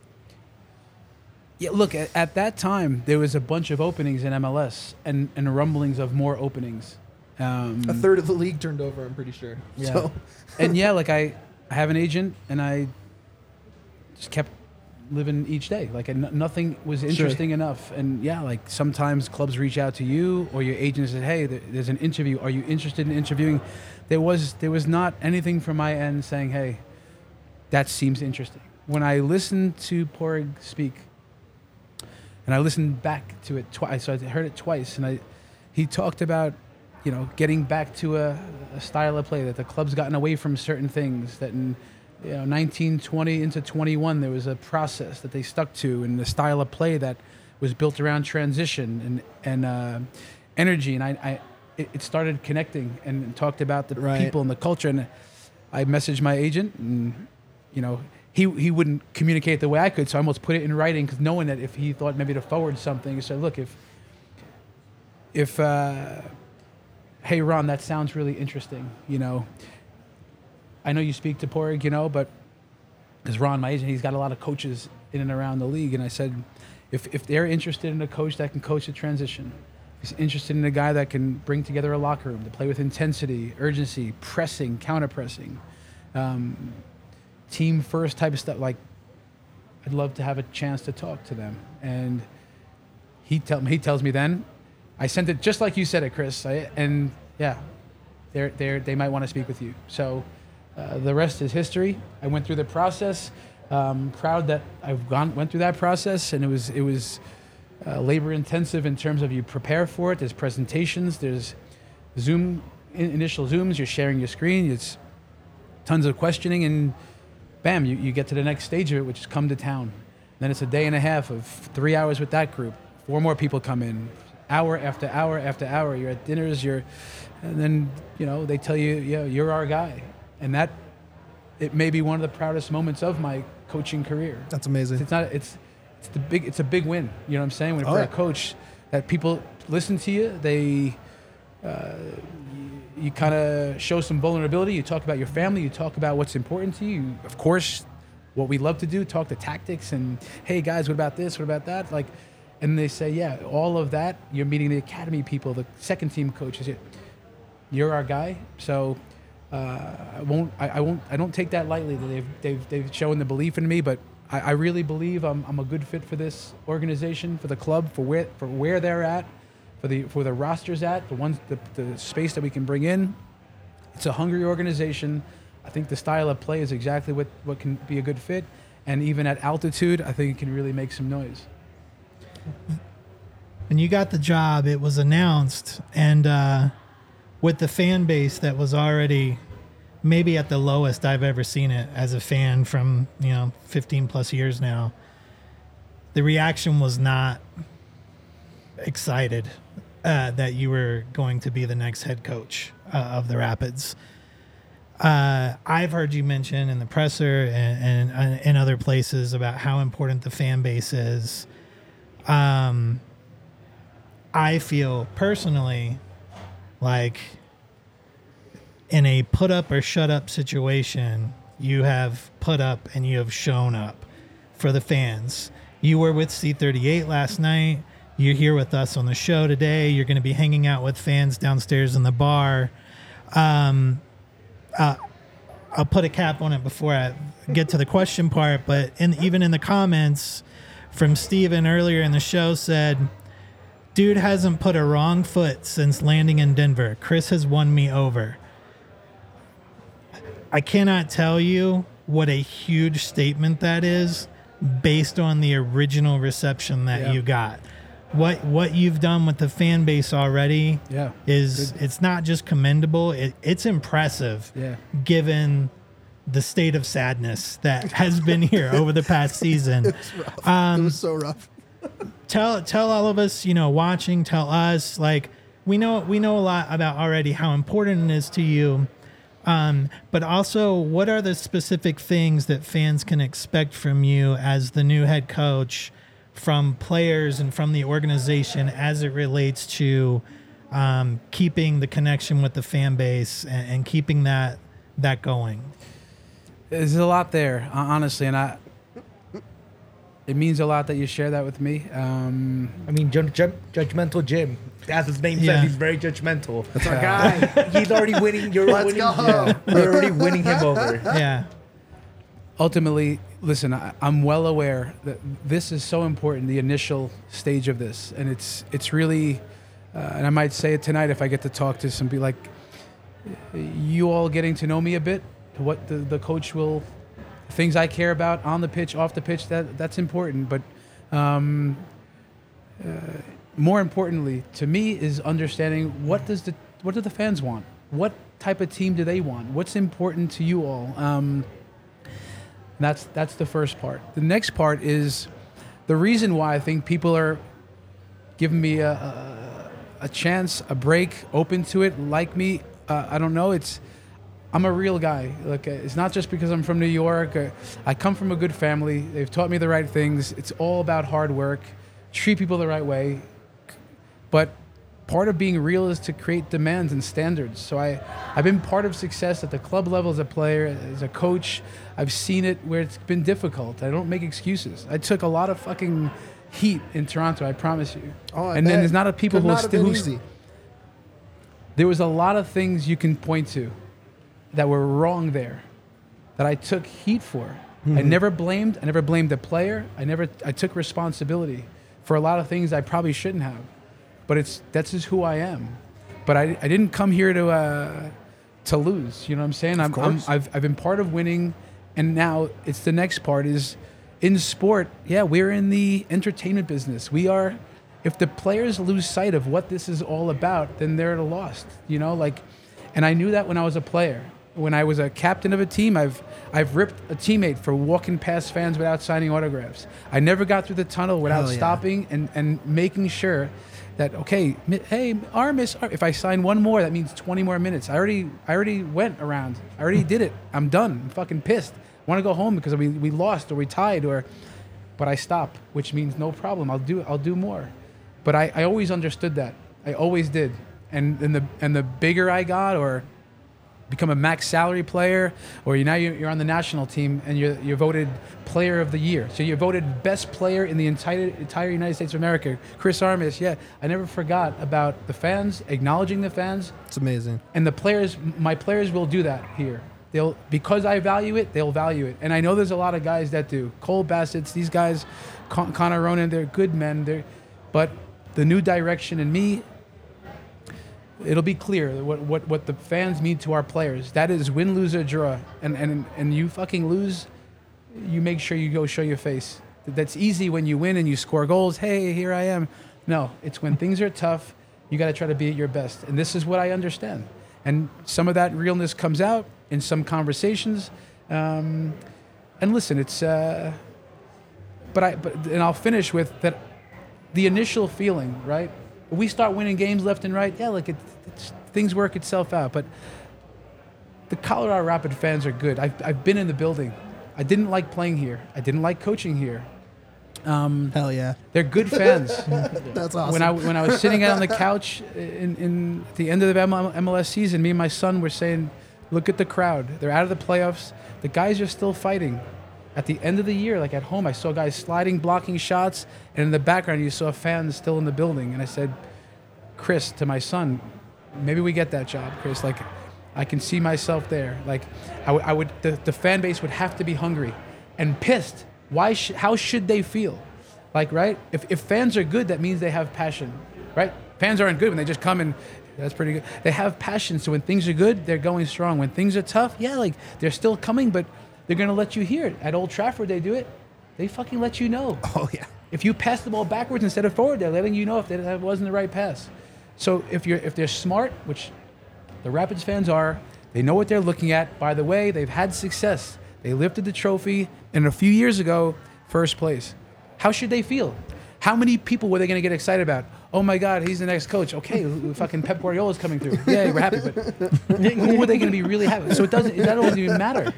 C: Yeah, look, at, at that time, there was a bunch of openings in MLS and, and rumblings of more openings. Um,
A: A third of the league turned over, I'm pretty sure.
C: Yeah.
A: So,
C: and yeah, like I, I have an agent and I just kept living each day. Like n- nothing was interesting enough. And yeah, like sometimes clubs reach out to you or your agent says, "Hey, there's an interview. Are you interested in interviewing?" There was there was not anything from my end saying, "Hey, that seems interesting." When I listened to Pádraig speak, and I listened back to it twice, so I heard it twice, and I he talked about you know getting back to a, a style of play that the club's gotten away from certain things that in you know 19 20 into 21 there was a process that they stuck to and the style of play that was built around transition and and uh, energy. And I, I it, it started connecting and talked about the
A: Right.
C: people and the culture. And I messaged my agent and you know he he wouldn't communicate the way I could. So I almost put it in writing because knowing that if he thought maybe to forward something he said look if if uh, hey Ron, that sounds really interesting. You know, I know you speak to Pádraig, you know, but because Ron, my agent, he's got a lot of coaches in and around the league, and I said, if if they're interested in a coach that can coach a transition, he's interested in a guy that can bring together a locker room to play with intensity, urgency, pressing, counter pressing, um, team first type of stuff, like. I'd love to have a chance to talk to them, and he tell he tells me then I sent it just like you said it, Chris. I, and yeah, they're, they're, they might want to speak with you. So uh, the rest is history. I went through the process. Um, proud that I've gone went through that process, and it was it was uh, labor intensive in terms of you prepare for it. There's presentations. There's Zoom in, initial Zooms. You're sharing your screen. It's tons of questioning, and bam, you, you get to the next stage of it, which is come to town. Then it's a day and a half of three hours with that group. Four more people come in, hour after hour after hour. You're at dinners. You're, and then you know they tell you, yeah, you're our guy, and that it may be one of the proudest moments of my coaching career.
A: That's amazing.
C: It's not. It's it's the big. It's a big win. You know what I'm saying? When
A: Oh, yeah.
C: a coach, that people listen to you. They. Uh, you you kind of show some vulnerability. You talk about your family. You talk about what's important to you. Of course, what we love to do, talk the tactics and hey guys, what about this? What about that? Like, and they say, yeah, all of that. You're meeting the academy people, the second team coaches. You- You're our guy. So uh, I won't. I, I won't. I don't take that lightly. That they've they've they've shown the belief in me, but I, I really believe I'm, I'm a good fit for this organization, for the club, for where for where they're at, for the for the rosters at, the ones the, the space that we can bring in. It's a hungry organization. I think the style of play is exactly what, what can be a good fit. And even at altitude, I think it can really make some noise.
D: When you got the job, it was announced, and uh, with the fan base that was already maybe at the lowest I've ever seen it as a fan from you know 15 plus years now, the reaction was not excited uh, that you were going to be the next head coach uh, of the Rapids. Uh, I've heard you mention in the presser and, and in other places about how important the fan base is. Um, I feel personally like in a put up or shut up situation, you have put up and you have shown up for the fans. You were with C38 last night. You're here with us on the show today. You're going to be hanging out with fans downstairs in the bar. Um, uh, I'll put a cap on it before I get to the question part, but in even in the comments from Steven earlier in the show said, Dude hasn't put a wrong foot since landing in Denver. Chris has won me over. I cannot tell you what a huge statement that is based on the original reception that
C: Yeah.
D: you got. What what you've done with the fan base already
C: Yeah.
D: is it's not just commendable, it, it's impressive
C: Yeah.
D: given the state of sadness that has been here over the past season.
A: it was so rough.
D: tell tell all of us, you know, watching, tell us like we know we know a lot about already how important it is to you. Um, but also, what are the specific things that fans can expect from you as the new head coach, from players and from the organization as it relates to um, keeping the connection with the fan base and, and keeping that that going?
C: There's a lot there, uh, honestly, and I. It means a lot that you share that with me. Um,
B: I mean, ju- ju- judgmental Jim. As his name
D: Yeah.
B: says, he's very judgmental.
A: That's our guy.
B: he's already winning. You're
A: Let's
B: winning.
A: go.
B: You're already winning him over.
D: Yeah,
C: ultimately, listen, I, I'm well aware that this is so important, the initial stage of this, and it's it's really, uh, and I might say it tonight if I get to talk to some people like you all getting to know me a bit, what the, the coach will, things I care about on the pitch, off the pitch, that that's important. But um, uh, more importantly, to me, is understanding what does the what do the fans want? What type of team do they want? What's important to you all? Um, that's that's the first part. The next part is the reason why I think people are giving me a, a, a chance, a break, open to it, like me. Uh, I don't know. It's I'm a real guy. Like uh, it's not just because I'm from New York. Uh, I come from a good family. They've taught me the right things. It's all about hard work, treat people the right way. But part of being real is to create demands and standards. So I, I've been part of success at the club level as a player, as a coach. I've seen it where it's been difficult. I don't make excuses. I took a lot of fucking heat in Toronto. I promise you.
A: Oh, I
C: and then there's not a people
A: Could
C: who
A: not
C: are still who there was a lot of things you can point to that were wrong there that I took heat for. I never blamed. I never blamed the player. I never. I took responsibility for a lot of things I probably shouldn't have. But it's that's just who I am. But I, I didn't come here to uh, to lose. You know what I'm saying? I'm, I'm I've I've been part of winning, and now it's the next part is in sport. Yeah, we're in the entertainment business. We are. If the players lose sight of what this is all about, then they're lost. You know, like, and I knew that when I was a player. When I was a captain of a team, I've I've ripped a teammate for walking past fans without signing autographs. I never got through the tunnel without
A: yeah.
C: stopping and, and making sure that okay, hey, Armas, Ar- if I sign one more, that means 20 more minutes. I already I already went around. I already did it. I'm done. I'm fucking pissed. I want to go home because we, we lost or we tied or but I stop, which means no problem. I'll do I'll do more. But I, I always understood that. I always did. And and the and the bigger I got or become a max salary player, or you now you're, on the national team and you're, you're voted player of the year. So you're voted best player in the entire entire United States of America. Chris Armas, yeah, I never forgot about the fans, acknowledging the fans,
A: It's amazing.
C: and the players. My players will do that here. They'll because I value it, they'll value it, and I know there's a lot of guys that do. Cole Bassett's, these guys, Con- Connor Ronan, they're good men. They're, but the new direction in me it'll be clear what, what, what the fans mean to our players. That is win, lose, or draw. And, and, and you fucking lose, you make sure you go show your face. That's easy when you win and you score goals. Hey, here I am. No, it's when things are tough, you got to try to be at your best. And this is what I understand. And some of that realness comes out in some conversations. Um, and listen, it's, uh, but I, but, and I'll finish with that the initial feeling, right? We start winning games left and right. Yeah, like it, it's, things work itself out. But the Colorado Rapid fans are good. I've, I've been in the building. I didn't like playing here. I didn't like coaching here. Um,
A: Hell yeah.
C: they're good fans.
A: That's awesome.
C: when I when I was sitting on the couch in, in the end of the MLS season, me and my son were saying, "Look at the crowd. They're out of the playoffs. The guys are still fighting." At the end of the year, like at home, I saw guys sliding, blocking shots, and in the background, you saw fans still in the building. And I said, "Chris, to my son, maybe we get that job, Chris. Like, I can see myself there. Like, I would, would the, the fan base would have to be hungry and pissed. Why? Sh- how should they feel? Like, right? If, if fans are good, that means they have passion, right? Fans aren't good when they just come and that's pretty good. They have passion, so when things are good, they're going strong. When things are tough, yeah, like they're still coming, but they're gonna let you hear it. At Old Trafford, they do it. They fucking let you know.
A: oh yeah.
C: If you pass the ball backwards instead of forward, they're letting you know if that that wasn't the right pass. So if you're if they're smart, which the Rapids fans are, they know what they're looking at. By the way, they've had success. They lifted the trophy, and a few years ago, first place. How should they feel? How many people were they going to get excited about? Oh my God, he's the next coach. Okay, fucking Pep Guardiola's coming through. Yeah, we're happy, but who were they going to be really happy? So it doesn't. That doesn't even matter.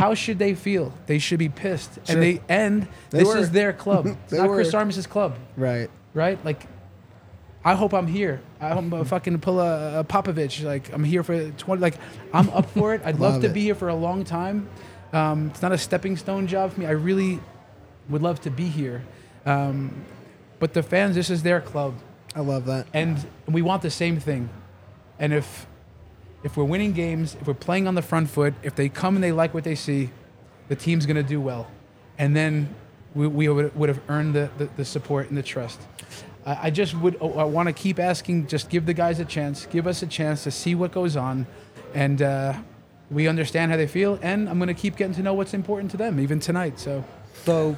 C: How should they feel? They should be pissed.
A: Sure.
C: And they end.
A: They
C: this
A: were.
C: is their club. It's not Chris
A: were.
C: Armas's club
A: Right.
C: right? Like, I hope I'm here. I hope I fucking pull a, a Popovich. Like, I'm here for 20. Like, I'm up for it. I'd love,
A: Love
C: to
A: it.
C: be here for a long time. Um, it's not a stepping stone job for me. I really would love to be here. Um, but the fans, this is their club,
A: I love that.
C: and we want the same thing. And if if we're winning games, if we're playing on the front foot, if they come and they like what they see, the team's going to do well, and then we, we would, would have earned the, the, the support and the trust. I, I just would I want to keep asking. Just give the guys a chance. Give us a chance to see what goes on, and uh, we understand how they feel. And I'm going to keep getting to know what's important to them, even tonight. So.
B: So,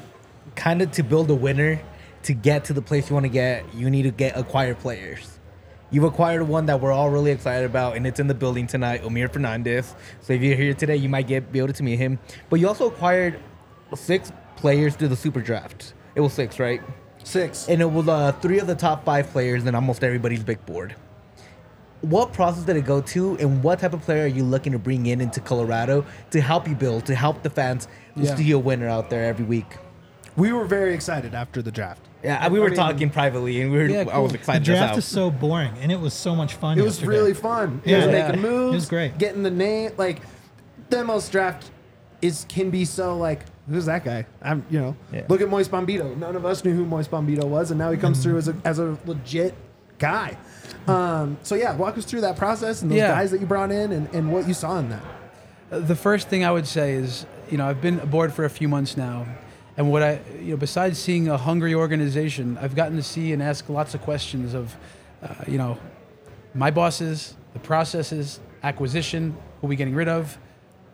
B: kind of to build a winner, to get to the place you want to get, you need to get acquire players. You've acquired one that we're all really excited about, and it's in the building tonight, Omir Fernandez. So if you're here today, you might get be able to meet him. But you also acquired six players through the super draft. It was six, right?
A: Six.
B: And it was uh, three of the top five players in almost everybody's big board. What process did it go to, and what type of player are you looking to bring in into Colorado to help you build, to help the fans
C: Yeah.
B: see a winner out there every week?
A: we were very excited after the draft.
B: Yeah, we were
A: I mean-
B: talking privately, and we were.
C: Yeah,
B: I was
C: cool.
D: The draft
B: as
D: is so boring, and it was so much fun.
A: It was
D: yesterday.
A: really fun. It
D: Yeah.
A: was
D: Yeah.
A: making moves.
D: It was great.
A: Getting the name like the MLS draft is can be so like who's that guy? I'm you know
B: Yeah.
A: look at Moise Bombito. None of us knew who Moise Bombito was, and now he comes through as a as a legit guy. Um, so yeah, walk us through that process and those
C: Yeah.
A: guys that you brought in and, and what you saw in that.
C: Uh, The first thing I would say is, you know, I've been aboard for a few months now, and what I, you know, besides seeing a hungry organization, I've gotten to see and ask lots of questions of, uh, you know, my bosses, the processes, acquisition, who we getting rid of,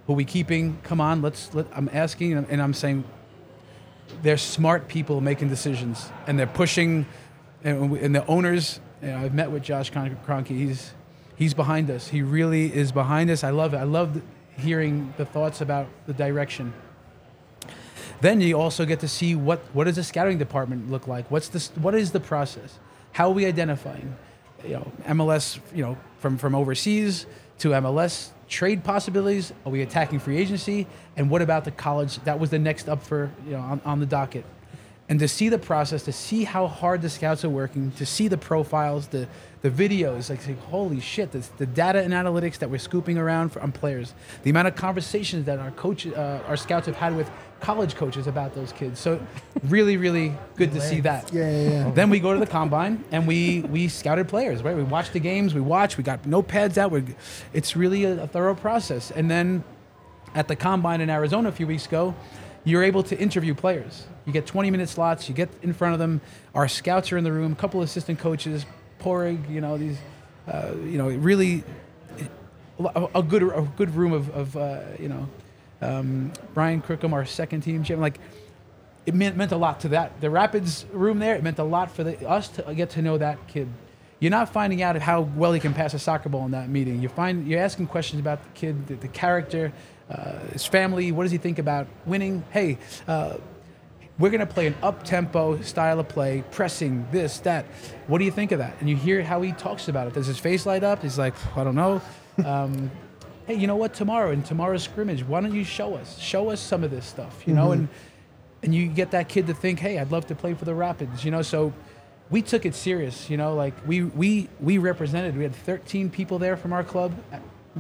C: who we keeping. Come on, let's. Let, I'm asking, and I'm- saying, they're smart people making decisions, and they're pushing, and, and the owners. You know, I've met with Josh Kroenke. He's he's behind us. He really is behind us. I love it. I love hearing the thoughts about the direction. Then you also get to see what what does the scouting department look like? What's this? What is the process? How are we identifying? You know, MLS. You know, from from overseas to MLS trade possibilities. Are we attacking free agency? And what about the college? That was the next up for you know on, on the docket. And to see the process, to see how hard the scouts are working, to see the profiles, the the videos, like say, holy shit, the, the data and analytics that we're scooping around for, on players, the amount of conversations that our coach, uh, our scouts have had with college coaches about those kids. So, really, really good to see that.
A: Yeah, yeah, yeah.
C: Then we go to the combine and we we scouted players, right? We watched the games, we watched, we got notepads out. We, it's really a, a thorough process. And then at the combine in Arizona a few weeks ago, you're able to interview players. You get 20 minute slots. You get in front of them. Our scouts are in the room. A couple assistant coaches, Pádraig, you know these, uh, you know, really a, a good a good room of, of uh, you know, um, Brian Crookham, our second team champion. Like it meant, meant a lot to that. The Rapids room there, it meant a lot for the, us to get to know that kid. You're not finding out how well he can pass a soccer ball in that meeting. You find you're asking questions about the kid, the, the character, uh, his family. What does he think about winning? Hey, uh, we're going to play an up-tempo style of play, pressing this, that. What do you think of that? And you hear how he talks about it. Does his face light up? He's like, I don't know. Um, hey, you know what? Tomorrow in tomorrow's scrimmage, why don't you show us? Show us some of this stuff, you know? And and you get that kid to think, hey, I'd love to play for the Rapids, you know? So we took it serious, you know? Like we we we represented. We had 13 people there from our club.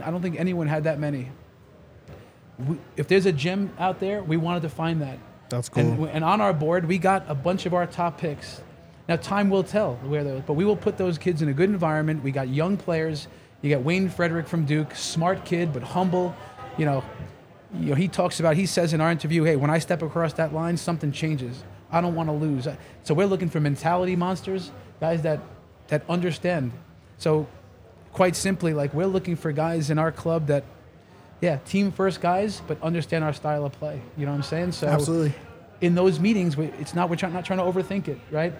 C: I don't think anyone had that many. We, if there's a gym out there, we wanted to find that.
A: That's
C: cool. And, and on our board, we got a bunch of our top picks. Now, time will tell where those, but we will put those kids in a good environment. We got young players. You got Wayne Frederick from Duke, smart kid but humble. You know, you know, he talks about. He says in our interview, "Hey, when I step across that line, something changes. I don't want to lose." Uh, so we're looking for mentality monsters, guys that that understand. So, quite simply, like we're looking for guys in our club that yeah, team first guys, but understand our style of play. You know what I'm saying? So
A: Absolutely.
C: In those meetings, we, it's not we're trying, not trying to overthink it, right?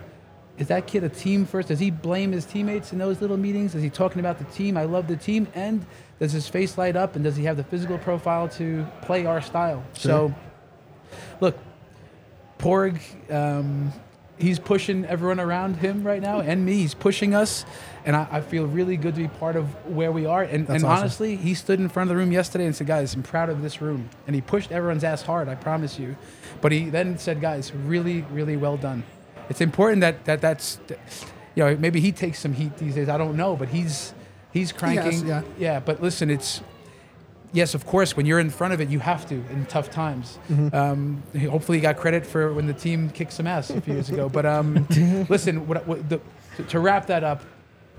C: Is that kid a team first? Does he blame his teammates in those little meetings? Is he talking about the team? I love the team, and does his face light up? And does he have the physical profile to play our style? So, look, Pádraig, um, he's pushing everyone around him right now, and me. He's pushing us, and I, I feel really good to be part of where we are. And, and
A: awesome.
C: honestly, he stood in front of the room yesterday and said, "Guys, I'm proud of this room." And he pushed everyone's ass hard. I promise you. But he then said, "Guys, really, really well done." It's important that that that's, you know, maybe he takes some heat these days. I don't know, but he's he's cranking.
A: yeah.
C: yeah. But listen, it's yes, of course, when you're in front of it, you have to in tough times. Um, hopefully, he got credit for when the team kicked some ass a few years ago. But um, listen, what, what the, to, to wrap that up,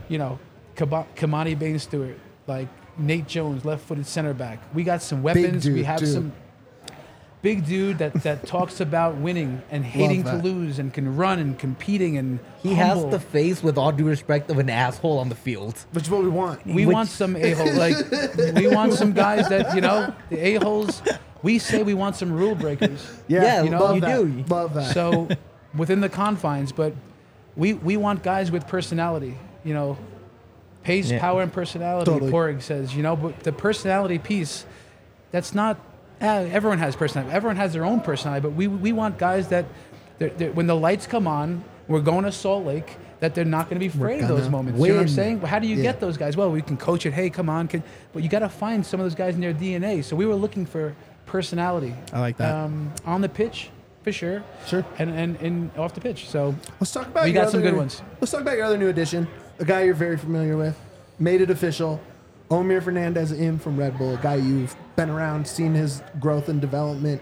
C: you know, Kaba- Kamani Bain Stewart, like Nate Jones, left-footed center back. We got some weapons. we have
A: too.
C: some. Big dude that, that talks about winning and hating to
A: that.
C: lose and can run and competing and
B: He
C: humble.
B: has the face, with all due respect, of an asshole on the field.
A: Which is what we want.
C: we
B: which-
C: want some a hole like we want some guys that you know the a holes. We say we want some rule breakers.
B: Yeah,
C: you know,
A: love
B: you
A: that.
B: do.
A: Love that.
C: So within the confines, but we we want guys with personality. You know, pace,
B: Yeah.
C: power, and personality.
A: Totally.
C: Pádraig says, you know, but the personality piece, that's not. Uh, everyone has personality. Everyone has their own personality, but we we want guys that, they're, they're, when the lights come on, we're going to Salt Lake. That they're not going to be afraid of those moments. You know what I'm
B: win.
C: saying? How do you
A: Yeah.
C: get those guys? Well, we can coach it. Hey, come on, can, but you got to find some of those guys in their DNA. So we were looking for personality.
A: I like that.
C: Um, on the pitch, for sure.
A: Sure.
C: And and, and off the pitch. So
A: Let's talk about
C: We
A: your
C: got some
A: other-
C: good ones.
A: Let's talk about your other new addition, a guy you're very familiar with, made it official. Omir Fernandez in from Red Bull, a guy you've been around, seen his growth and development.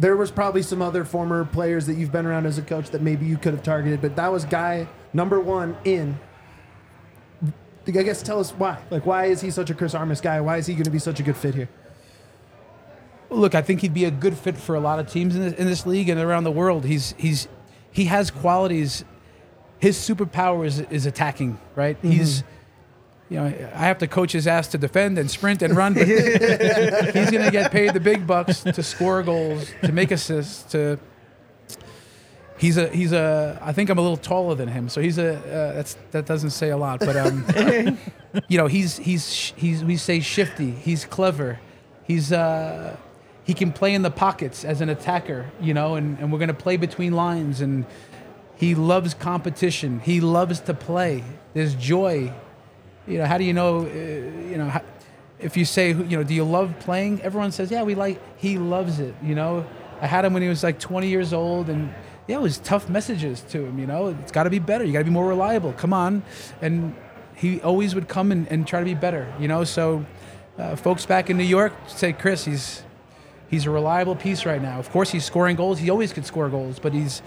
A: There was probably some other former players that you've been around as a coach that maybe you could have targeted, but that was guy number one in. I guess tell us why. Like, why is he such a Chris Armas guy? Why is he going to be such a good fit here?
C: look, I think he'd be a good fit for a lot of teams in this, in this league and around the world. He's he's he has qualities. His superpower is, is attacking, right? Mm-hmm. He's you know, I have to coach his ass to defend and sprint and run, but he's going to get paid the big bucks to score goals, to make assists, to He's a he's a I think I'm a little taller than him, so he's a uh, that's that doesn't say a lot, but um, you know he's he's he's we say shifty, he's clever, he's uh, he can play in the pockets as an attacker, you know, and, and we're gonna play between lines, and he loves competition, he loves to play. There's joy, you know. How do you know, uh, you know, how, if you say you know, do you love playing? Everyone says yeah, we like. He loves it, you know. I had him when he was like 20 years old, and yeah, it was tough messages to him. You know, it's got to be better. You got to be more reliable. Come on, and he always would come and, and try to be better. You know, so uh, folks back in New York say, Chris, he's he's a reliable piece right now. Of course, he's scoring goals. He always could score goals, but he's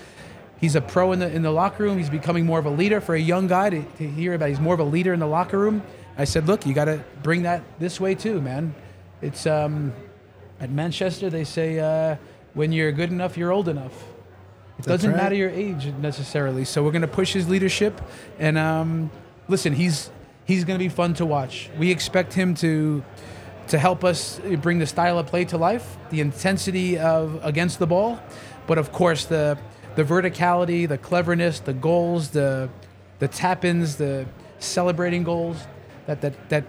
C: he's a pro in the in the locker room. He's becoming more of a leader for a young guy to, to hear about. He's more of a leader in the locker room. I said, look, you got to bring that this way too, man. It's um, at Manchester they say uh, when you're good enough, you're old enough. It
A: That's
C: doesn't
A: right.
C: matter your age necessarily. So we're going to push his leadership, and um, listen, he's he's going to be fun to watch. We expect him to to help us bring the style of play to life, the intensity of against the ball, but of course the the verticality, the cleverness, the goals, the the tap-ins, the celebrating goals. That that that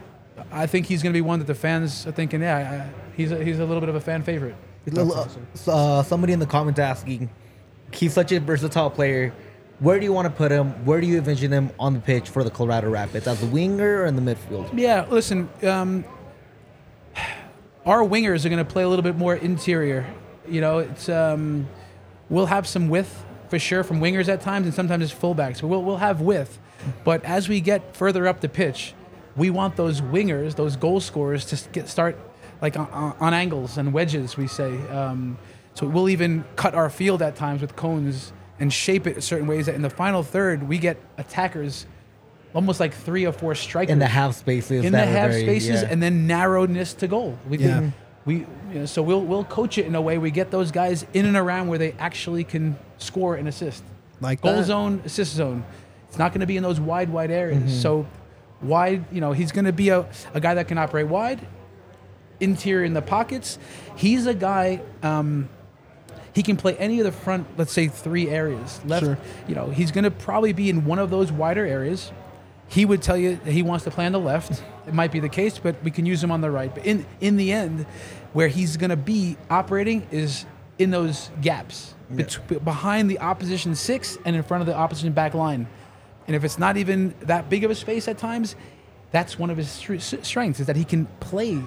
C: I think he's going to be one that the fans are thinking, yeah, I, he's a, he's a little bit of a fan favorite.
B: Uh, somebody in the comments asking, he's such a versatile player. Where do you want to put him? Where do you envision him on the pitch for the Colorado Rapids? As a winger or in the midfield?
C: Yeah, listen, um, our wingers are going to play a little bit more interior. You know, it's um, we'll have some width for sure from wingers at times, and sometimes it's fullbacks. But we'll we'll have width. But as we get further up the pitch, we want those wingers, those goal scorers, to get start like on, on angles and wedges. We say. Um, so we'll even cut our field at times with cones and shape it certain ways that in the final third we get attackers almost like three or four strikers
B: In the half spaces.
C: in the
B: that are
C: half
B: very-
C: spaces
B: yeah.
C: and then narrowness to goal. We
A: Yeah.
C: think we you know, so we'll we'll coach it in a way we get those guys in and around where they actually can score and assist.
A: Like
C: Goal
A: that.
C: zone, assist zone. It's not going to be in those wide wide areas.
A: Mm-hmm.
C: So wide, you know, he's going to be a, a guy that can operate wide, interior in the pockets. He's a guy um, he can play any of the front, let's say three areas. Left,
A: Sure.
C: you know, he's going to probably be in one of those wider areas. He would tell you that he wants to play on the left. It might be the case, but we can use him on the right. But in in the end, where he's going to be operating is in those gaps bet- behind the opposition six and in front of the opposition back line. And if it's not even that big of a space at times, that's one of his strengths is that he can play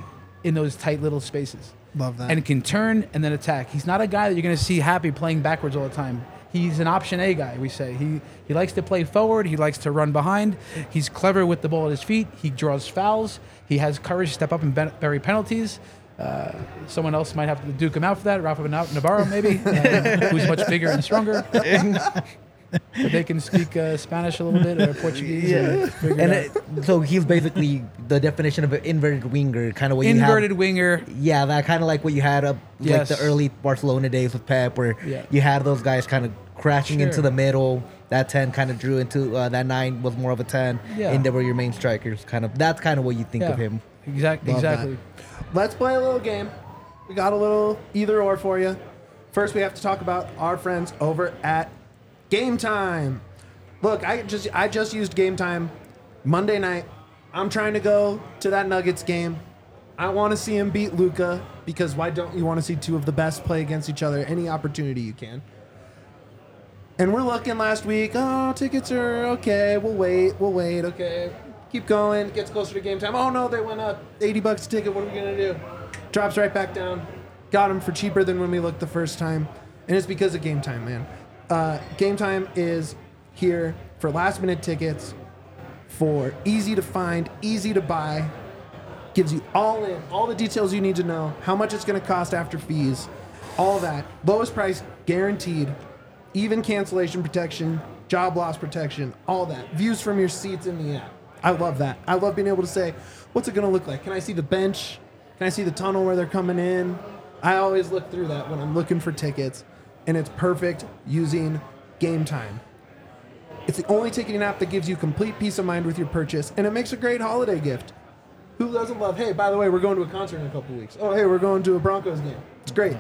C: in those tight little spaces
A: Love that.
C: and can turn and then attack. He's not a guy that you're going to see happy playing backwards all the time. He's an option A guy, we say. He he likes to play forward. He likes to run behind. He's clever with the ball at his feet. He draws fouls. He has courage to step up and bury penalties. Uh, someone else might have to duke him out for that. Rafa Nav- Navarro, maybe, uh, who's much bigger and stronger. but they can speak uh, Spanish a little bit or Portuguese. and figure
B: and
C: it
B: so he's basically the definition of an inverted winger, kind of what
C: inverted
B: have.
C: winger.
B: Yeah, that kind of like what you had up
C: Yes.
B: like the early Barcelona days with Pep, where
C: Yeah.
B: you had those guys kind of crashing into the middle. That ten kind of drew into uh, that nine was more of a ten,
C: Yeah.
B: and they were your main strikers. Kind of that's kind of what you think
C: Yeah.
B: of him.
C: Exactly.
A: Love that.
C: Exactly.
A: Let's play a little game. We got a little either or for you. First, we have to talk about our friends over at Game Time. Look, I just I just used Game Time Monday night. I'm trying to go to that Nuggets game. I want to see him beat Luka because why don't you want to see two of the best play against each other any opportunity you can? And we're looking last week. Oh, tickets are okay. We'll wait. We'll wait. Okay. Keep going. Gets closer to game time. Oh no, they went up. 80 bucks a ticket. What are we gonna do? Drops right back down. Got them for cheaper than when we looked the first time. And it's because of game time, man. Uh, game time is here for last minute tickets, for easy to find, easy to buy. Gives you all in, all the details you need to know, how much it's gonna cost after fees, all that. Lowest price guaranteed even cancellation protection, job loss protection, all that. Views from your seats in the app. I love that. I love being able to say, what's it going to look like? Can I see the bench? Can I see the tunnel where they're coming in? I always look through that when I'm looking for tickets, and it's perfect using Game Time. It's the only ticketing app that gives you complete peace of mind with your purchase, and it makes a great holiday gift. Who doesn't love, hey, by the way, we're going to a concert in a couple weeks. Oh, hey, we're going to a Broncos game. It's great.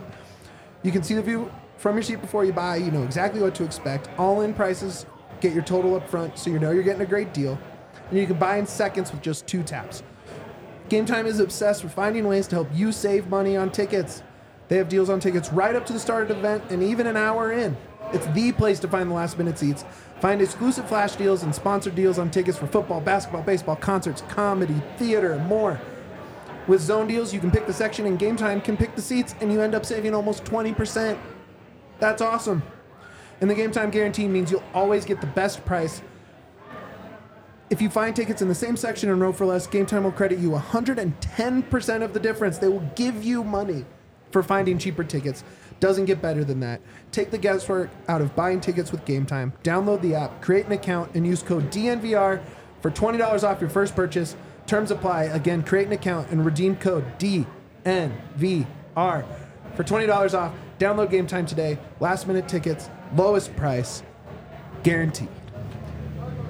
A: You can see the view from your seat before you buy. You know exactly what to expect. All in prices get your total up front so you know you're getting a great deal. And you can buy in seconds with just two taps. Game Time is obsessed with finding ways to help you save money on tickets. They have deals on tickets right up to the start of the event and even an hour in. It's the place to find the last minute seats. Find exclusive flash deals and sponsored deals on tickets for football, basketball, baseball, concerts, comedy, theater, and more. With zone deals, you can pick the section and game time can pick the seats, and you end up saving almost 20%. That's awesome. And the game time guarantee means you'll always get the best price. If you find tickets in the same section and row for less, Game Time will credit you 110% of the difference. They will give you money for finding cheaper tickets. Doesn't get better than that. Take the guesswork out of buying tickets with Game Time. Download the app, create an account, and use code DNVR for $20 off your first purchase. Terms apply. Again, create an account and redeem code DNVR for $20 off. Download Game Time today. Last minute tickets, lowest price, guaranteed.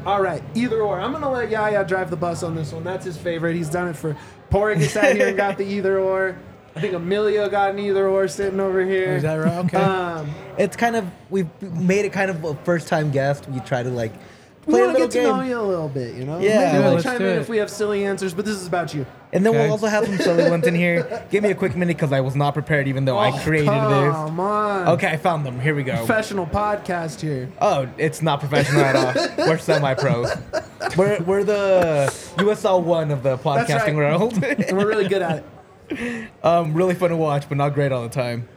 A: All right, either or. I'm gonna let Yaya drive the bus on this one. That's his favorite. He's done it for. Pádraig sat here and got the either or. I think Emilio got an either or sitting over here.
C: Is that right? Okay.
A: Um,
B: It's kind of we've made it kind of a first time guest. We try to like play a
A: want to
B: little
A: get to know
B: game,
A: you a little bit, you know.
B: Yeah.
A: Maybe
B: Yeah,
A: we'll
C: let's
A: chime
C: do
A: in
C: it.
A: if we have silly answers, but this is about you.
B: and then
C: Okay.
B: we'll also have some silly ones in here. Give me a quick minute because I was not prepared, even though I created this.
A: Oh, Come on.
B: Okay, I found them. Here we go.
A: Professional podcast here.
B: Oh, it's not professional at all. We're semi-pros. We're we're the USL one of the podcasting
A: right.
B: world.
A: And we're really good at it.
B: um, really fun to watch, but not great all the time.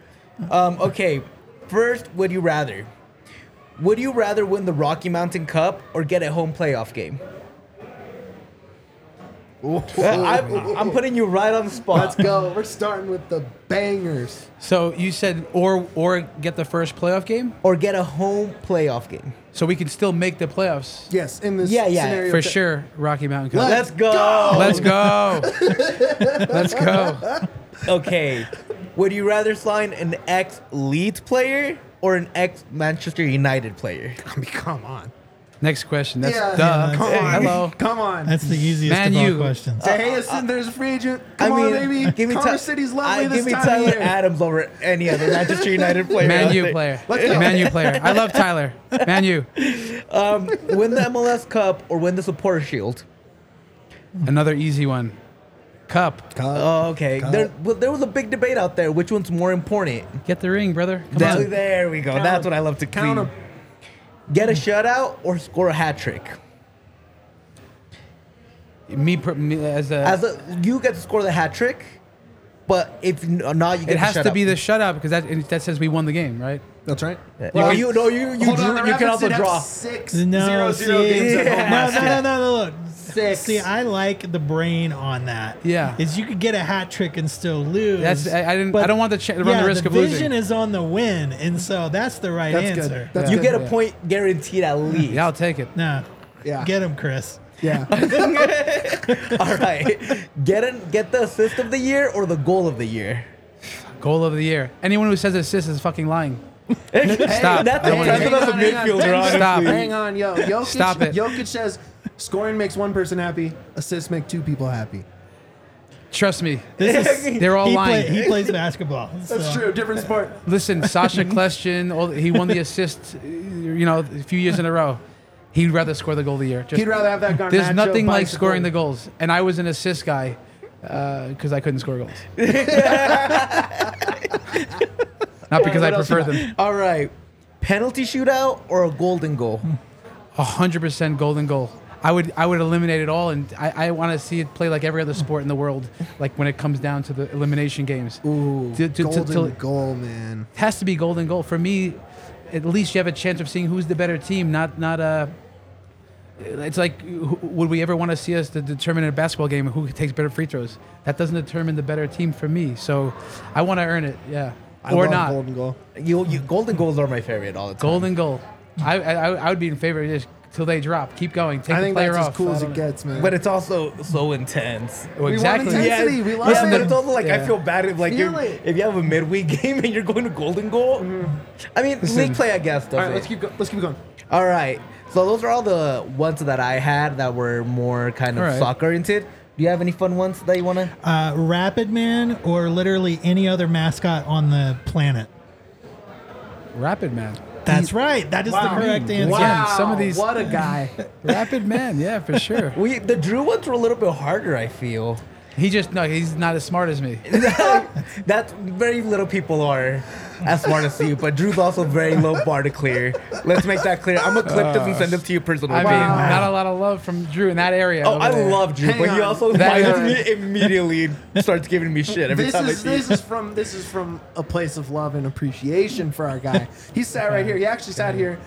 B: Um, okay, first, would you rather? Would you rather win the Rocky Mountain Cup or get a home playoff game? I'm, I'm putting you right on the spot.
A: Let's go. We're starting with the bangers.
C: so you said or or get the first playoff game,
B: Or get a home playoff game.
C: so we can still make the playoffs
A: Yes, in this
B: Yeah, yeah,
A: scenario.
C: for
A: t-
C: sure. Rocky Mountain Cup.
B: Let's go.
C: Let's go. Let's go.
B: Okay. Would you rather sign an ex Leeds player or an ex Manchester United player?
A: I mean, come on.
C: Next question. That's
A: Yeah.
C: duh.
D: Yeah,
A: Come on.
C: Hello.
A: Come on.
D: That's the easiest
C: Man,
D: of all
C: you-
D: questions.
A: Say, hey, listen, there's a free agent. Come
B: I mean,
A: on, baby.
B: give me
A: Commerce
B: Ty-
A: City's lovely
B: I-
A: this
B: give me
A: time
B: Tyler
A: of year.
B: Adams over any other Manchester United player.
C: Man
B: out
C: U
B: there.
C: player.
A: Let's go.
C: Man U player. I love Tyler. Man U.
B: Um, win the MLS Cup or win the Supporter Shield.
C: Another easy one. Cup. Cup.
B: Oh, okay.
A: Cup.
B: There, well, there was a big debate out there. Which one's more important?
C: Get the ring, brother. Come
B: There,
C: on.
B: there we go.
A: Count
B: That's
A: 'em.
B: what I love to
A: Count
B: see.
A: 'em.
B: Get a shutout or score a hat trick.
C: Me, me as a.
B: As a, you get to score the hat trick, but if not, you get
C: it has
B: the
C: to be the shutout because that and that says we won the game, right?
A: That's right.
B: Well, you no, you you, drew,
A: on,
B: you can also draw.
A: Six
D: No,
A: zero zero
D: see,
A: games at home
D: no, no, no, no, no, look.
B: Six.
D: See, I like the brain on that.
C: Yeah.
D: is you could get a hat trick and still lose.
C: That's- I- I didn't- I don't want to ch- run the risk
D: the
C: of losing.
D: vision is on the win, and so that's the right
A: That's good.
D: answer.
A: That's
B: you
A: good.
B: get a
C: Yeah.
B: point guaranteed at least.
C: Yeah, I'll take it.
D: no,
A: Yeah.
D: get him, Chris.
A: Yeah.
B: All right. Get an, get the assist of the year or the goal of the year.
C: Goal of the year. Anyone who says assist is fucking lying. Stop.
B: That's
C: I
B: a
C: don't wanna-
B: testament of a
A: Hang on, hang on.
B: honestly.
C: Stop.
A: Hang on, yo. Jokic,
C: Stop it.
A: Jokic says scoring makes one person happy, assists make two people happy.
C: Trust me.
D: This is
C: They're all
D: he,
C: lying.
D: play, he plays basketball.
A: That's
D: so-
A: true. Different sport.
C: Listen, Sacha Kljestan, all, he won the assist, uh, you know, a few years in a row. He'd rather score the goal of the year. Just,
A: He'd rather have that Garnacho
C: there's nothing like
A: bicycle.
C: scoring the goals. And I was an assist guy because I couldn't score goals. Not because I
B: What else
C: prefer
B: you got?
C: them.
B: All right. Penalty shootout or a golden goal?
C: Hundred percent golden goal. I would I would eliminate it all, and I, I want to see it play like every other sport in the world. Like when it comes down to the elimination games,
A: Ooh,
C: To- to- to-
A: golden
C: to-
A: goal, man.
C: it has to be golden goal for me. At least you have a chance of seeing who's the better team. Not not uh It's like, would we ever want to see us to determine in a basketball game who takes better free throws? That doesn't determine the better team for me. So, I want to earn it. Yeah,
A: I
C: or
A: love
C: not.
A: golden goal.
B: You, you golden goals are my favorite all the time.
C: Golden goal. I, I I would be in favor of this till they drop. Keep going. Take
A: I
C: the
A: think
C: player
A: that's
C: off.
A: as cool as it gets, man.
B: But it's also so intense.
C: Well,
A: We want
C: exactly.
A: intensity. we love
B: yeah,
A: it.
B: but it's also like I feel bad if like you're, if you have a midweek game and you're going to golden goal. I mean, league play, I guess. Does
A: all right,
B: it.
A: let's keep go- let's keep going.
B: All right. So those are all the ones that I had that were more kind of
C: All right.
B: soccer oriented. Do you have any fun ones that you want to?
D: Uh, Rapid Man or literally any other mascot on the planet.
C: Rapid man.
D: That's right. That is
A: Wow.
D: the correct answer.
C: Wow. some of these-
A: What a guy.
C: Rapid man. Yeah, for sure.
B: We the Drew ones were a little bit harder. I feel
C: He just no. He's not as smart as me.
B: that very little people are as smart as you, but Drew's also very low bar to clear. Let's make that clear. I'm gonna clip this and send this to you personally.
C: I mean,
A: Wow.
C: not a lot of love from Drew in that area.
B: Oh,
C: over
B: I
C: there.
B: love Drew,
A: Hang
B: but he
A: on.
B: also
C: That-
B: finds me immediately and starts giving me shit every
A: this
B: time
A: is
B: I see
A: this is from this is from a place of love and appreciation for our guy. He sat right here. He actually sat here.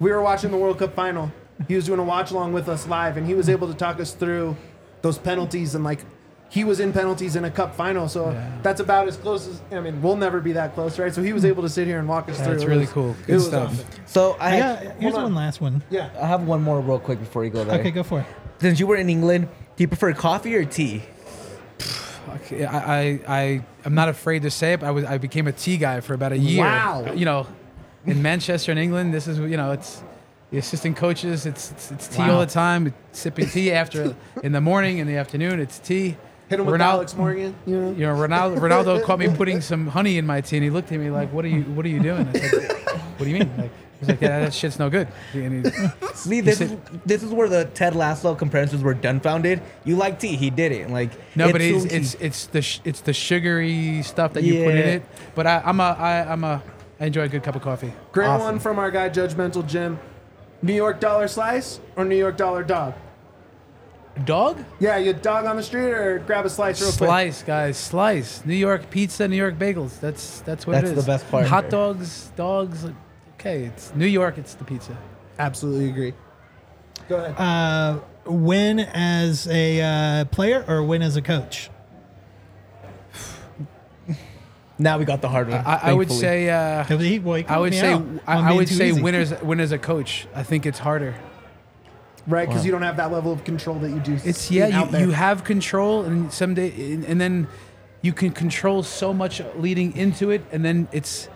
A: We were watching the World Cup final. He was doing a watch along with us live, and he was able to talk us through those penalties and like. He was in penalties in a cup final, so that's about as close as I mean. We'll never be that close, right? So he was mm. able to sit here and walk us through.
C: That's
A: It
C: really
A: was-
C: cool. Good
A: was
C: stuff.
A: awesome.
B: So I,
D: I
B: have,
D: got, here's
A: on.
D: one last one.
A: Yeah.
B: I have one more real quick before you go there.
D: Okay, go for it.
B: Since you were in England, do you prefer coffee or tea?
C: Okay, I, I, I, I'm not afraid to say it. But I was, I became a tea guy for about a year.
A: Wow.
C: You know, in Manchester, in England, this is, you know, it's the assistant coaches. It's, it's, it's tea
D: Wow.
C: all the time. It's sipping tea after in the morning, in the afternoon. It's tea.
A: Hit him with
C: Ronaldo-
A: Alex Morgan. You know.
C: You know, Ronaldo, Ronaldo caught me putting some honey in my tea, and he looked at me like, "What are you? What are you doing?" I said, "What do you mean?" Like, he's like, "Yeah, that shit's no good." And he,
B: See, this
C: said-
B: is this is where the Ted Lasso comparisons were dumbfounded. You like tea, he did it. Like
C: No, but
B: it's
C: it's it's it's the sh- it's the sugary stuff that you put in
B: Yeah.
C: it. But I, I'm a I, I'm a I enjoy a good cup of coffee.
A: Great
B: Awesome.
A: one from our guy Judgmental Jim. New York dollar slice or New York dollar dog?
C: Dog
A: Yeah, you dog on the street or grab a slice real quick.
C: slice, guys, slice. New York pizza, New York bagels. That's that's what it is.
B: That's
C: it
B: the best part.
C: Hot dogs, dogs. like, Okay, it's New York. It's the pizza.
A: Absolutely agree. Go ahead.
D: Uh, win as a uh, player or win as a coach?
B: now we got the hard one.
C: I, I would
B: thankfully.
C: say uh,
D: He- well, he
C: I
D: called
C: would
D: me
C: say
D: out.
C: I,
D: I'm
C: I
D: being
C: would
D: too
C: say
D: easy.
C: win as win as a coach. I think it's harder.
A: Right, because
B: wow.
A: you don't have that level of control that you do.
C: It's
A: being
C: yeah,
A: out
C: you,
A: there.
C: you have control, and someday, and, and then you can control so much leading into it, and then it's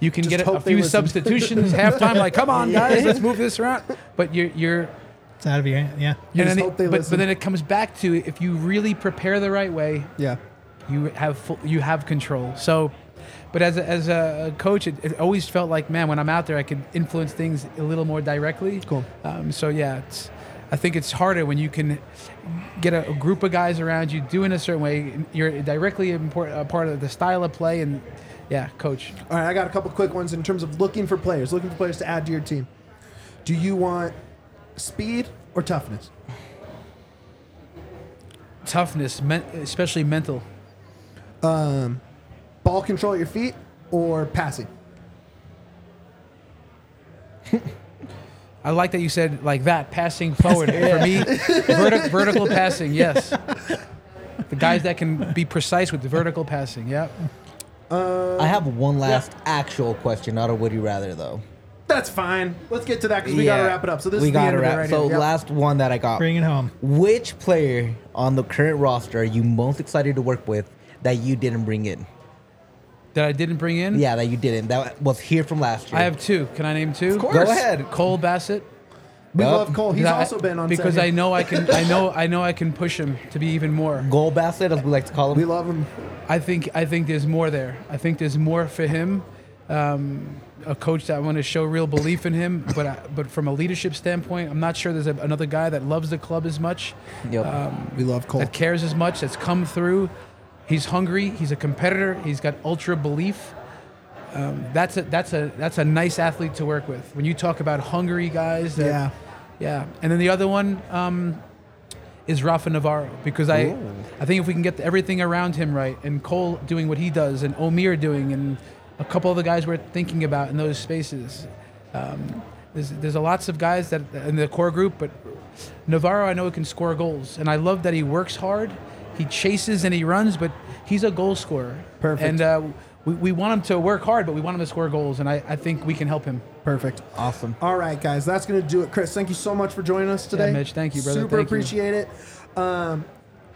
C: you can
A: Just
C: get a, a few
A: listen.
C: substitutions halftime. Like, come on, guys, let's move this around. But you're you're
D: It's out of your hand. Yeah.
A: You
C: and
A: just
C: then
A: hope
C: it-
A: they
C: but, but then it comes back to if you really prepare the right way,
A: Yeah.
C: you have full, you have control. So, but as a, as a coach, it, it always felt like man, when I'm out there, I could influence things a little more directly.
A: Cool.
C: Um, so yeah, it's, I think it's harder when you can get a, a group of guys around you doing a certain way. You're directly important, a part of the style of play, and yeah, coach.
A: All right, I got a couple quick ones in terms of looking for players, looking for players to add to your team. Do you want speed or toughness?
C: Toughness, men, especially mental.
A: Um, ball control at your feet or passing?
C: I like that you said like that, passing forward. For me, verti- vertical passing, yes. The guys that can be precise with the vertical passing, yeah.
B: Uh, I have one last actual question, not a would you rather though.
A: That's fine. Let's get to that because we got to
B: Yeah.
A: wrap it up. So this
B: we
A: is the
B: gotta
A: of it
B: wrap.
A: right
B: so
A: here. Yep.
B: last one that I got.
D: Bring it home.
B: Which player on the current roster are you most excited to work with that you didn't bring in?
C: That I didn't bring in.
B: Yeah, that you didn't. That was here from last year.
C: I have two. Can I name two? Of course.
B: Go ahead.
C: Cole Bassett.
A: we
B: Yep.
A: love Cole. He's
C: Because I-
A: also been on
C: because
A: set
C: I
A: here.
C: know I can. I know. I know I can push him to be even more.
B: Goal Bassett, as we like to call him.
A: we love him.
C: I think. I think there's more there. I think there's more for him. Um, a coach that I want to show real belief in him, but I, but from a leadership standpoint, I'm not sure there's a, another guy that loves the club as much,
B: Yep.
A: We love Cole.
C: that cares as much, that's come through. He's hungry. He's a competitor. He's got ultra belief. Um, that's a that's a that's a nice athlete to work with. When you talk about hungry guys, that,
A: Yeah.
C: yeah. And then the other one um, is Rafa Navarro because I I think if we can get everything around him right and Cole doing what he does and Omir doing and a couple of the guys we're thinking about in those spaces. Um, there's there's a lots of guys that in the core group, but Navarro I know he can score goals, and I love that he works hard. He chases and he runs, but he's a goal scorer.
A: Perfect.
C: And uh, we, we want him to work hard, but we want him to score goals, and I, I think we can help him.
A: Perfect.
B: awesome.
A: All right, guys, that's gonna do it. Chris, thank you so much for joining us today.
C: Yeah, Mitch, thank you, brother.
A: Super
C: Thank you.
A: appreciate it. Um,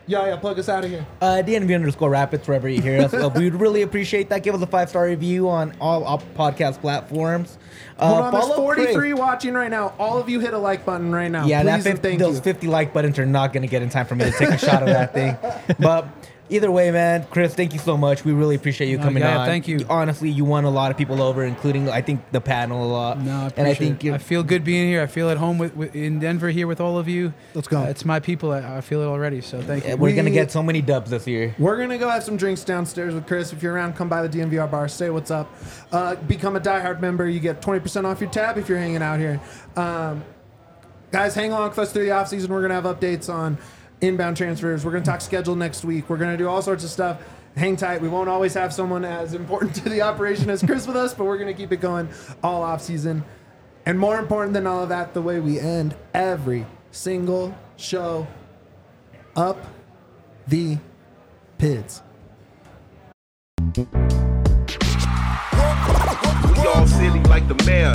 A: yeah, yeah, plug us out of here.
B: Uh, DNV underscore Rapids, wherever you hear us. Uh, we'd really appreciate that. Give us a five star review on all, all podcast platforms. Uh,
A: Hold on, there's
B: follow
A: 43
B: Chris.
A: watching right now. All of you hit a like button right now.
B: Yeah,
A: Please
B: that
A: and
B: 50,
A: thank
B: those
A: you.
B: 50 like buttons are not going to get in time for me to take a shot of that thing. But either way, man, Chris, thank you so much. We really appreciate you
C: Oh,
B: coming
C: yeah,
B: on.
C: thank you.
B: Honestly, you won a lot of people over, including I think the panel a lot.
C: No, I
B: and I
C: appreciate
B: think
C: it. I feel good being here. I feel at home with, with in Denver here with all of you.
A: Let's go.
C: Uh, it's my people. I, I feel it already. So thank you.
B: we're going to get so many dubs this year.
A: We're gonna go have some drinks downstairs with Chris. If you're around, come by the DNVR bar. Say what's up. Uh, become a diehard member. You get 20% off your tab if you're hanging out here. Um, guys, hang on with us through the off season. We're gonna have updates on inbound transfers. We're gonna talk schedule next week. We're gonna do all sorts of stuff. Hang tight. We won't always have someone as important to the operation as Chris with us, but we're gonna keep it going all off season. And more important than all of that, the way we end every single show up the Pids.
E: We all silly like the mayor.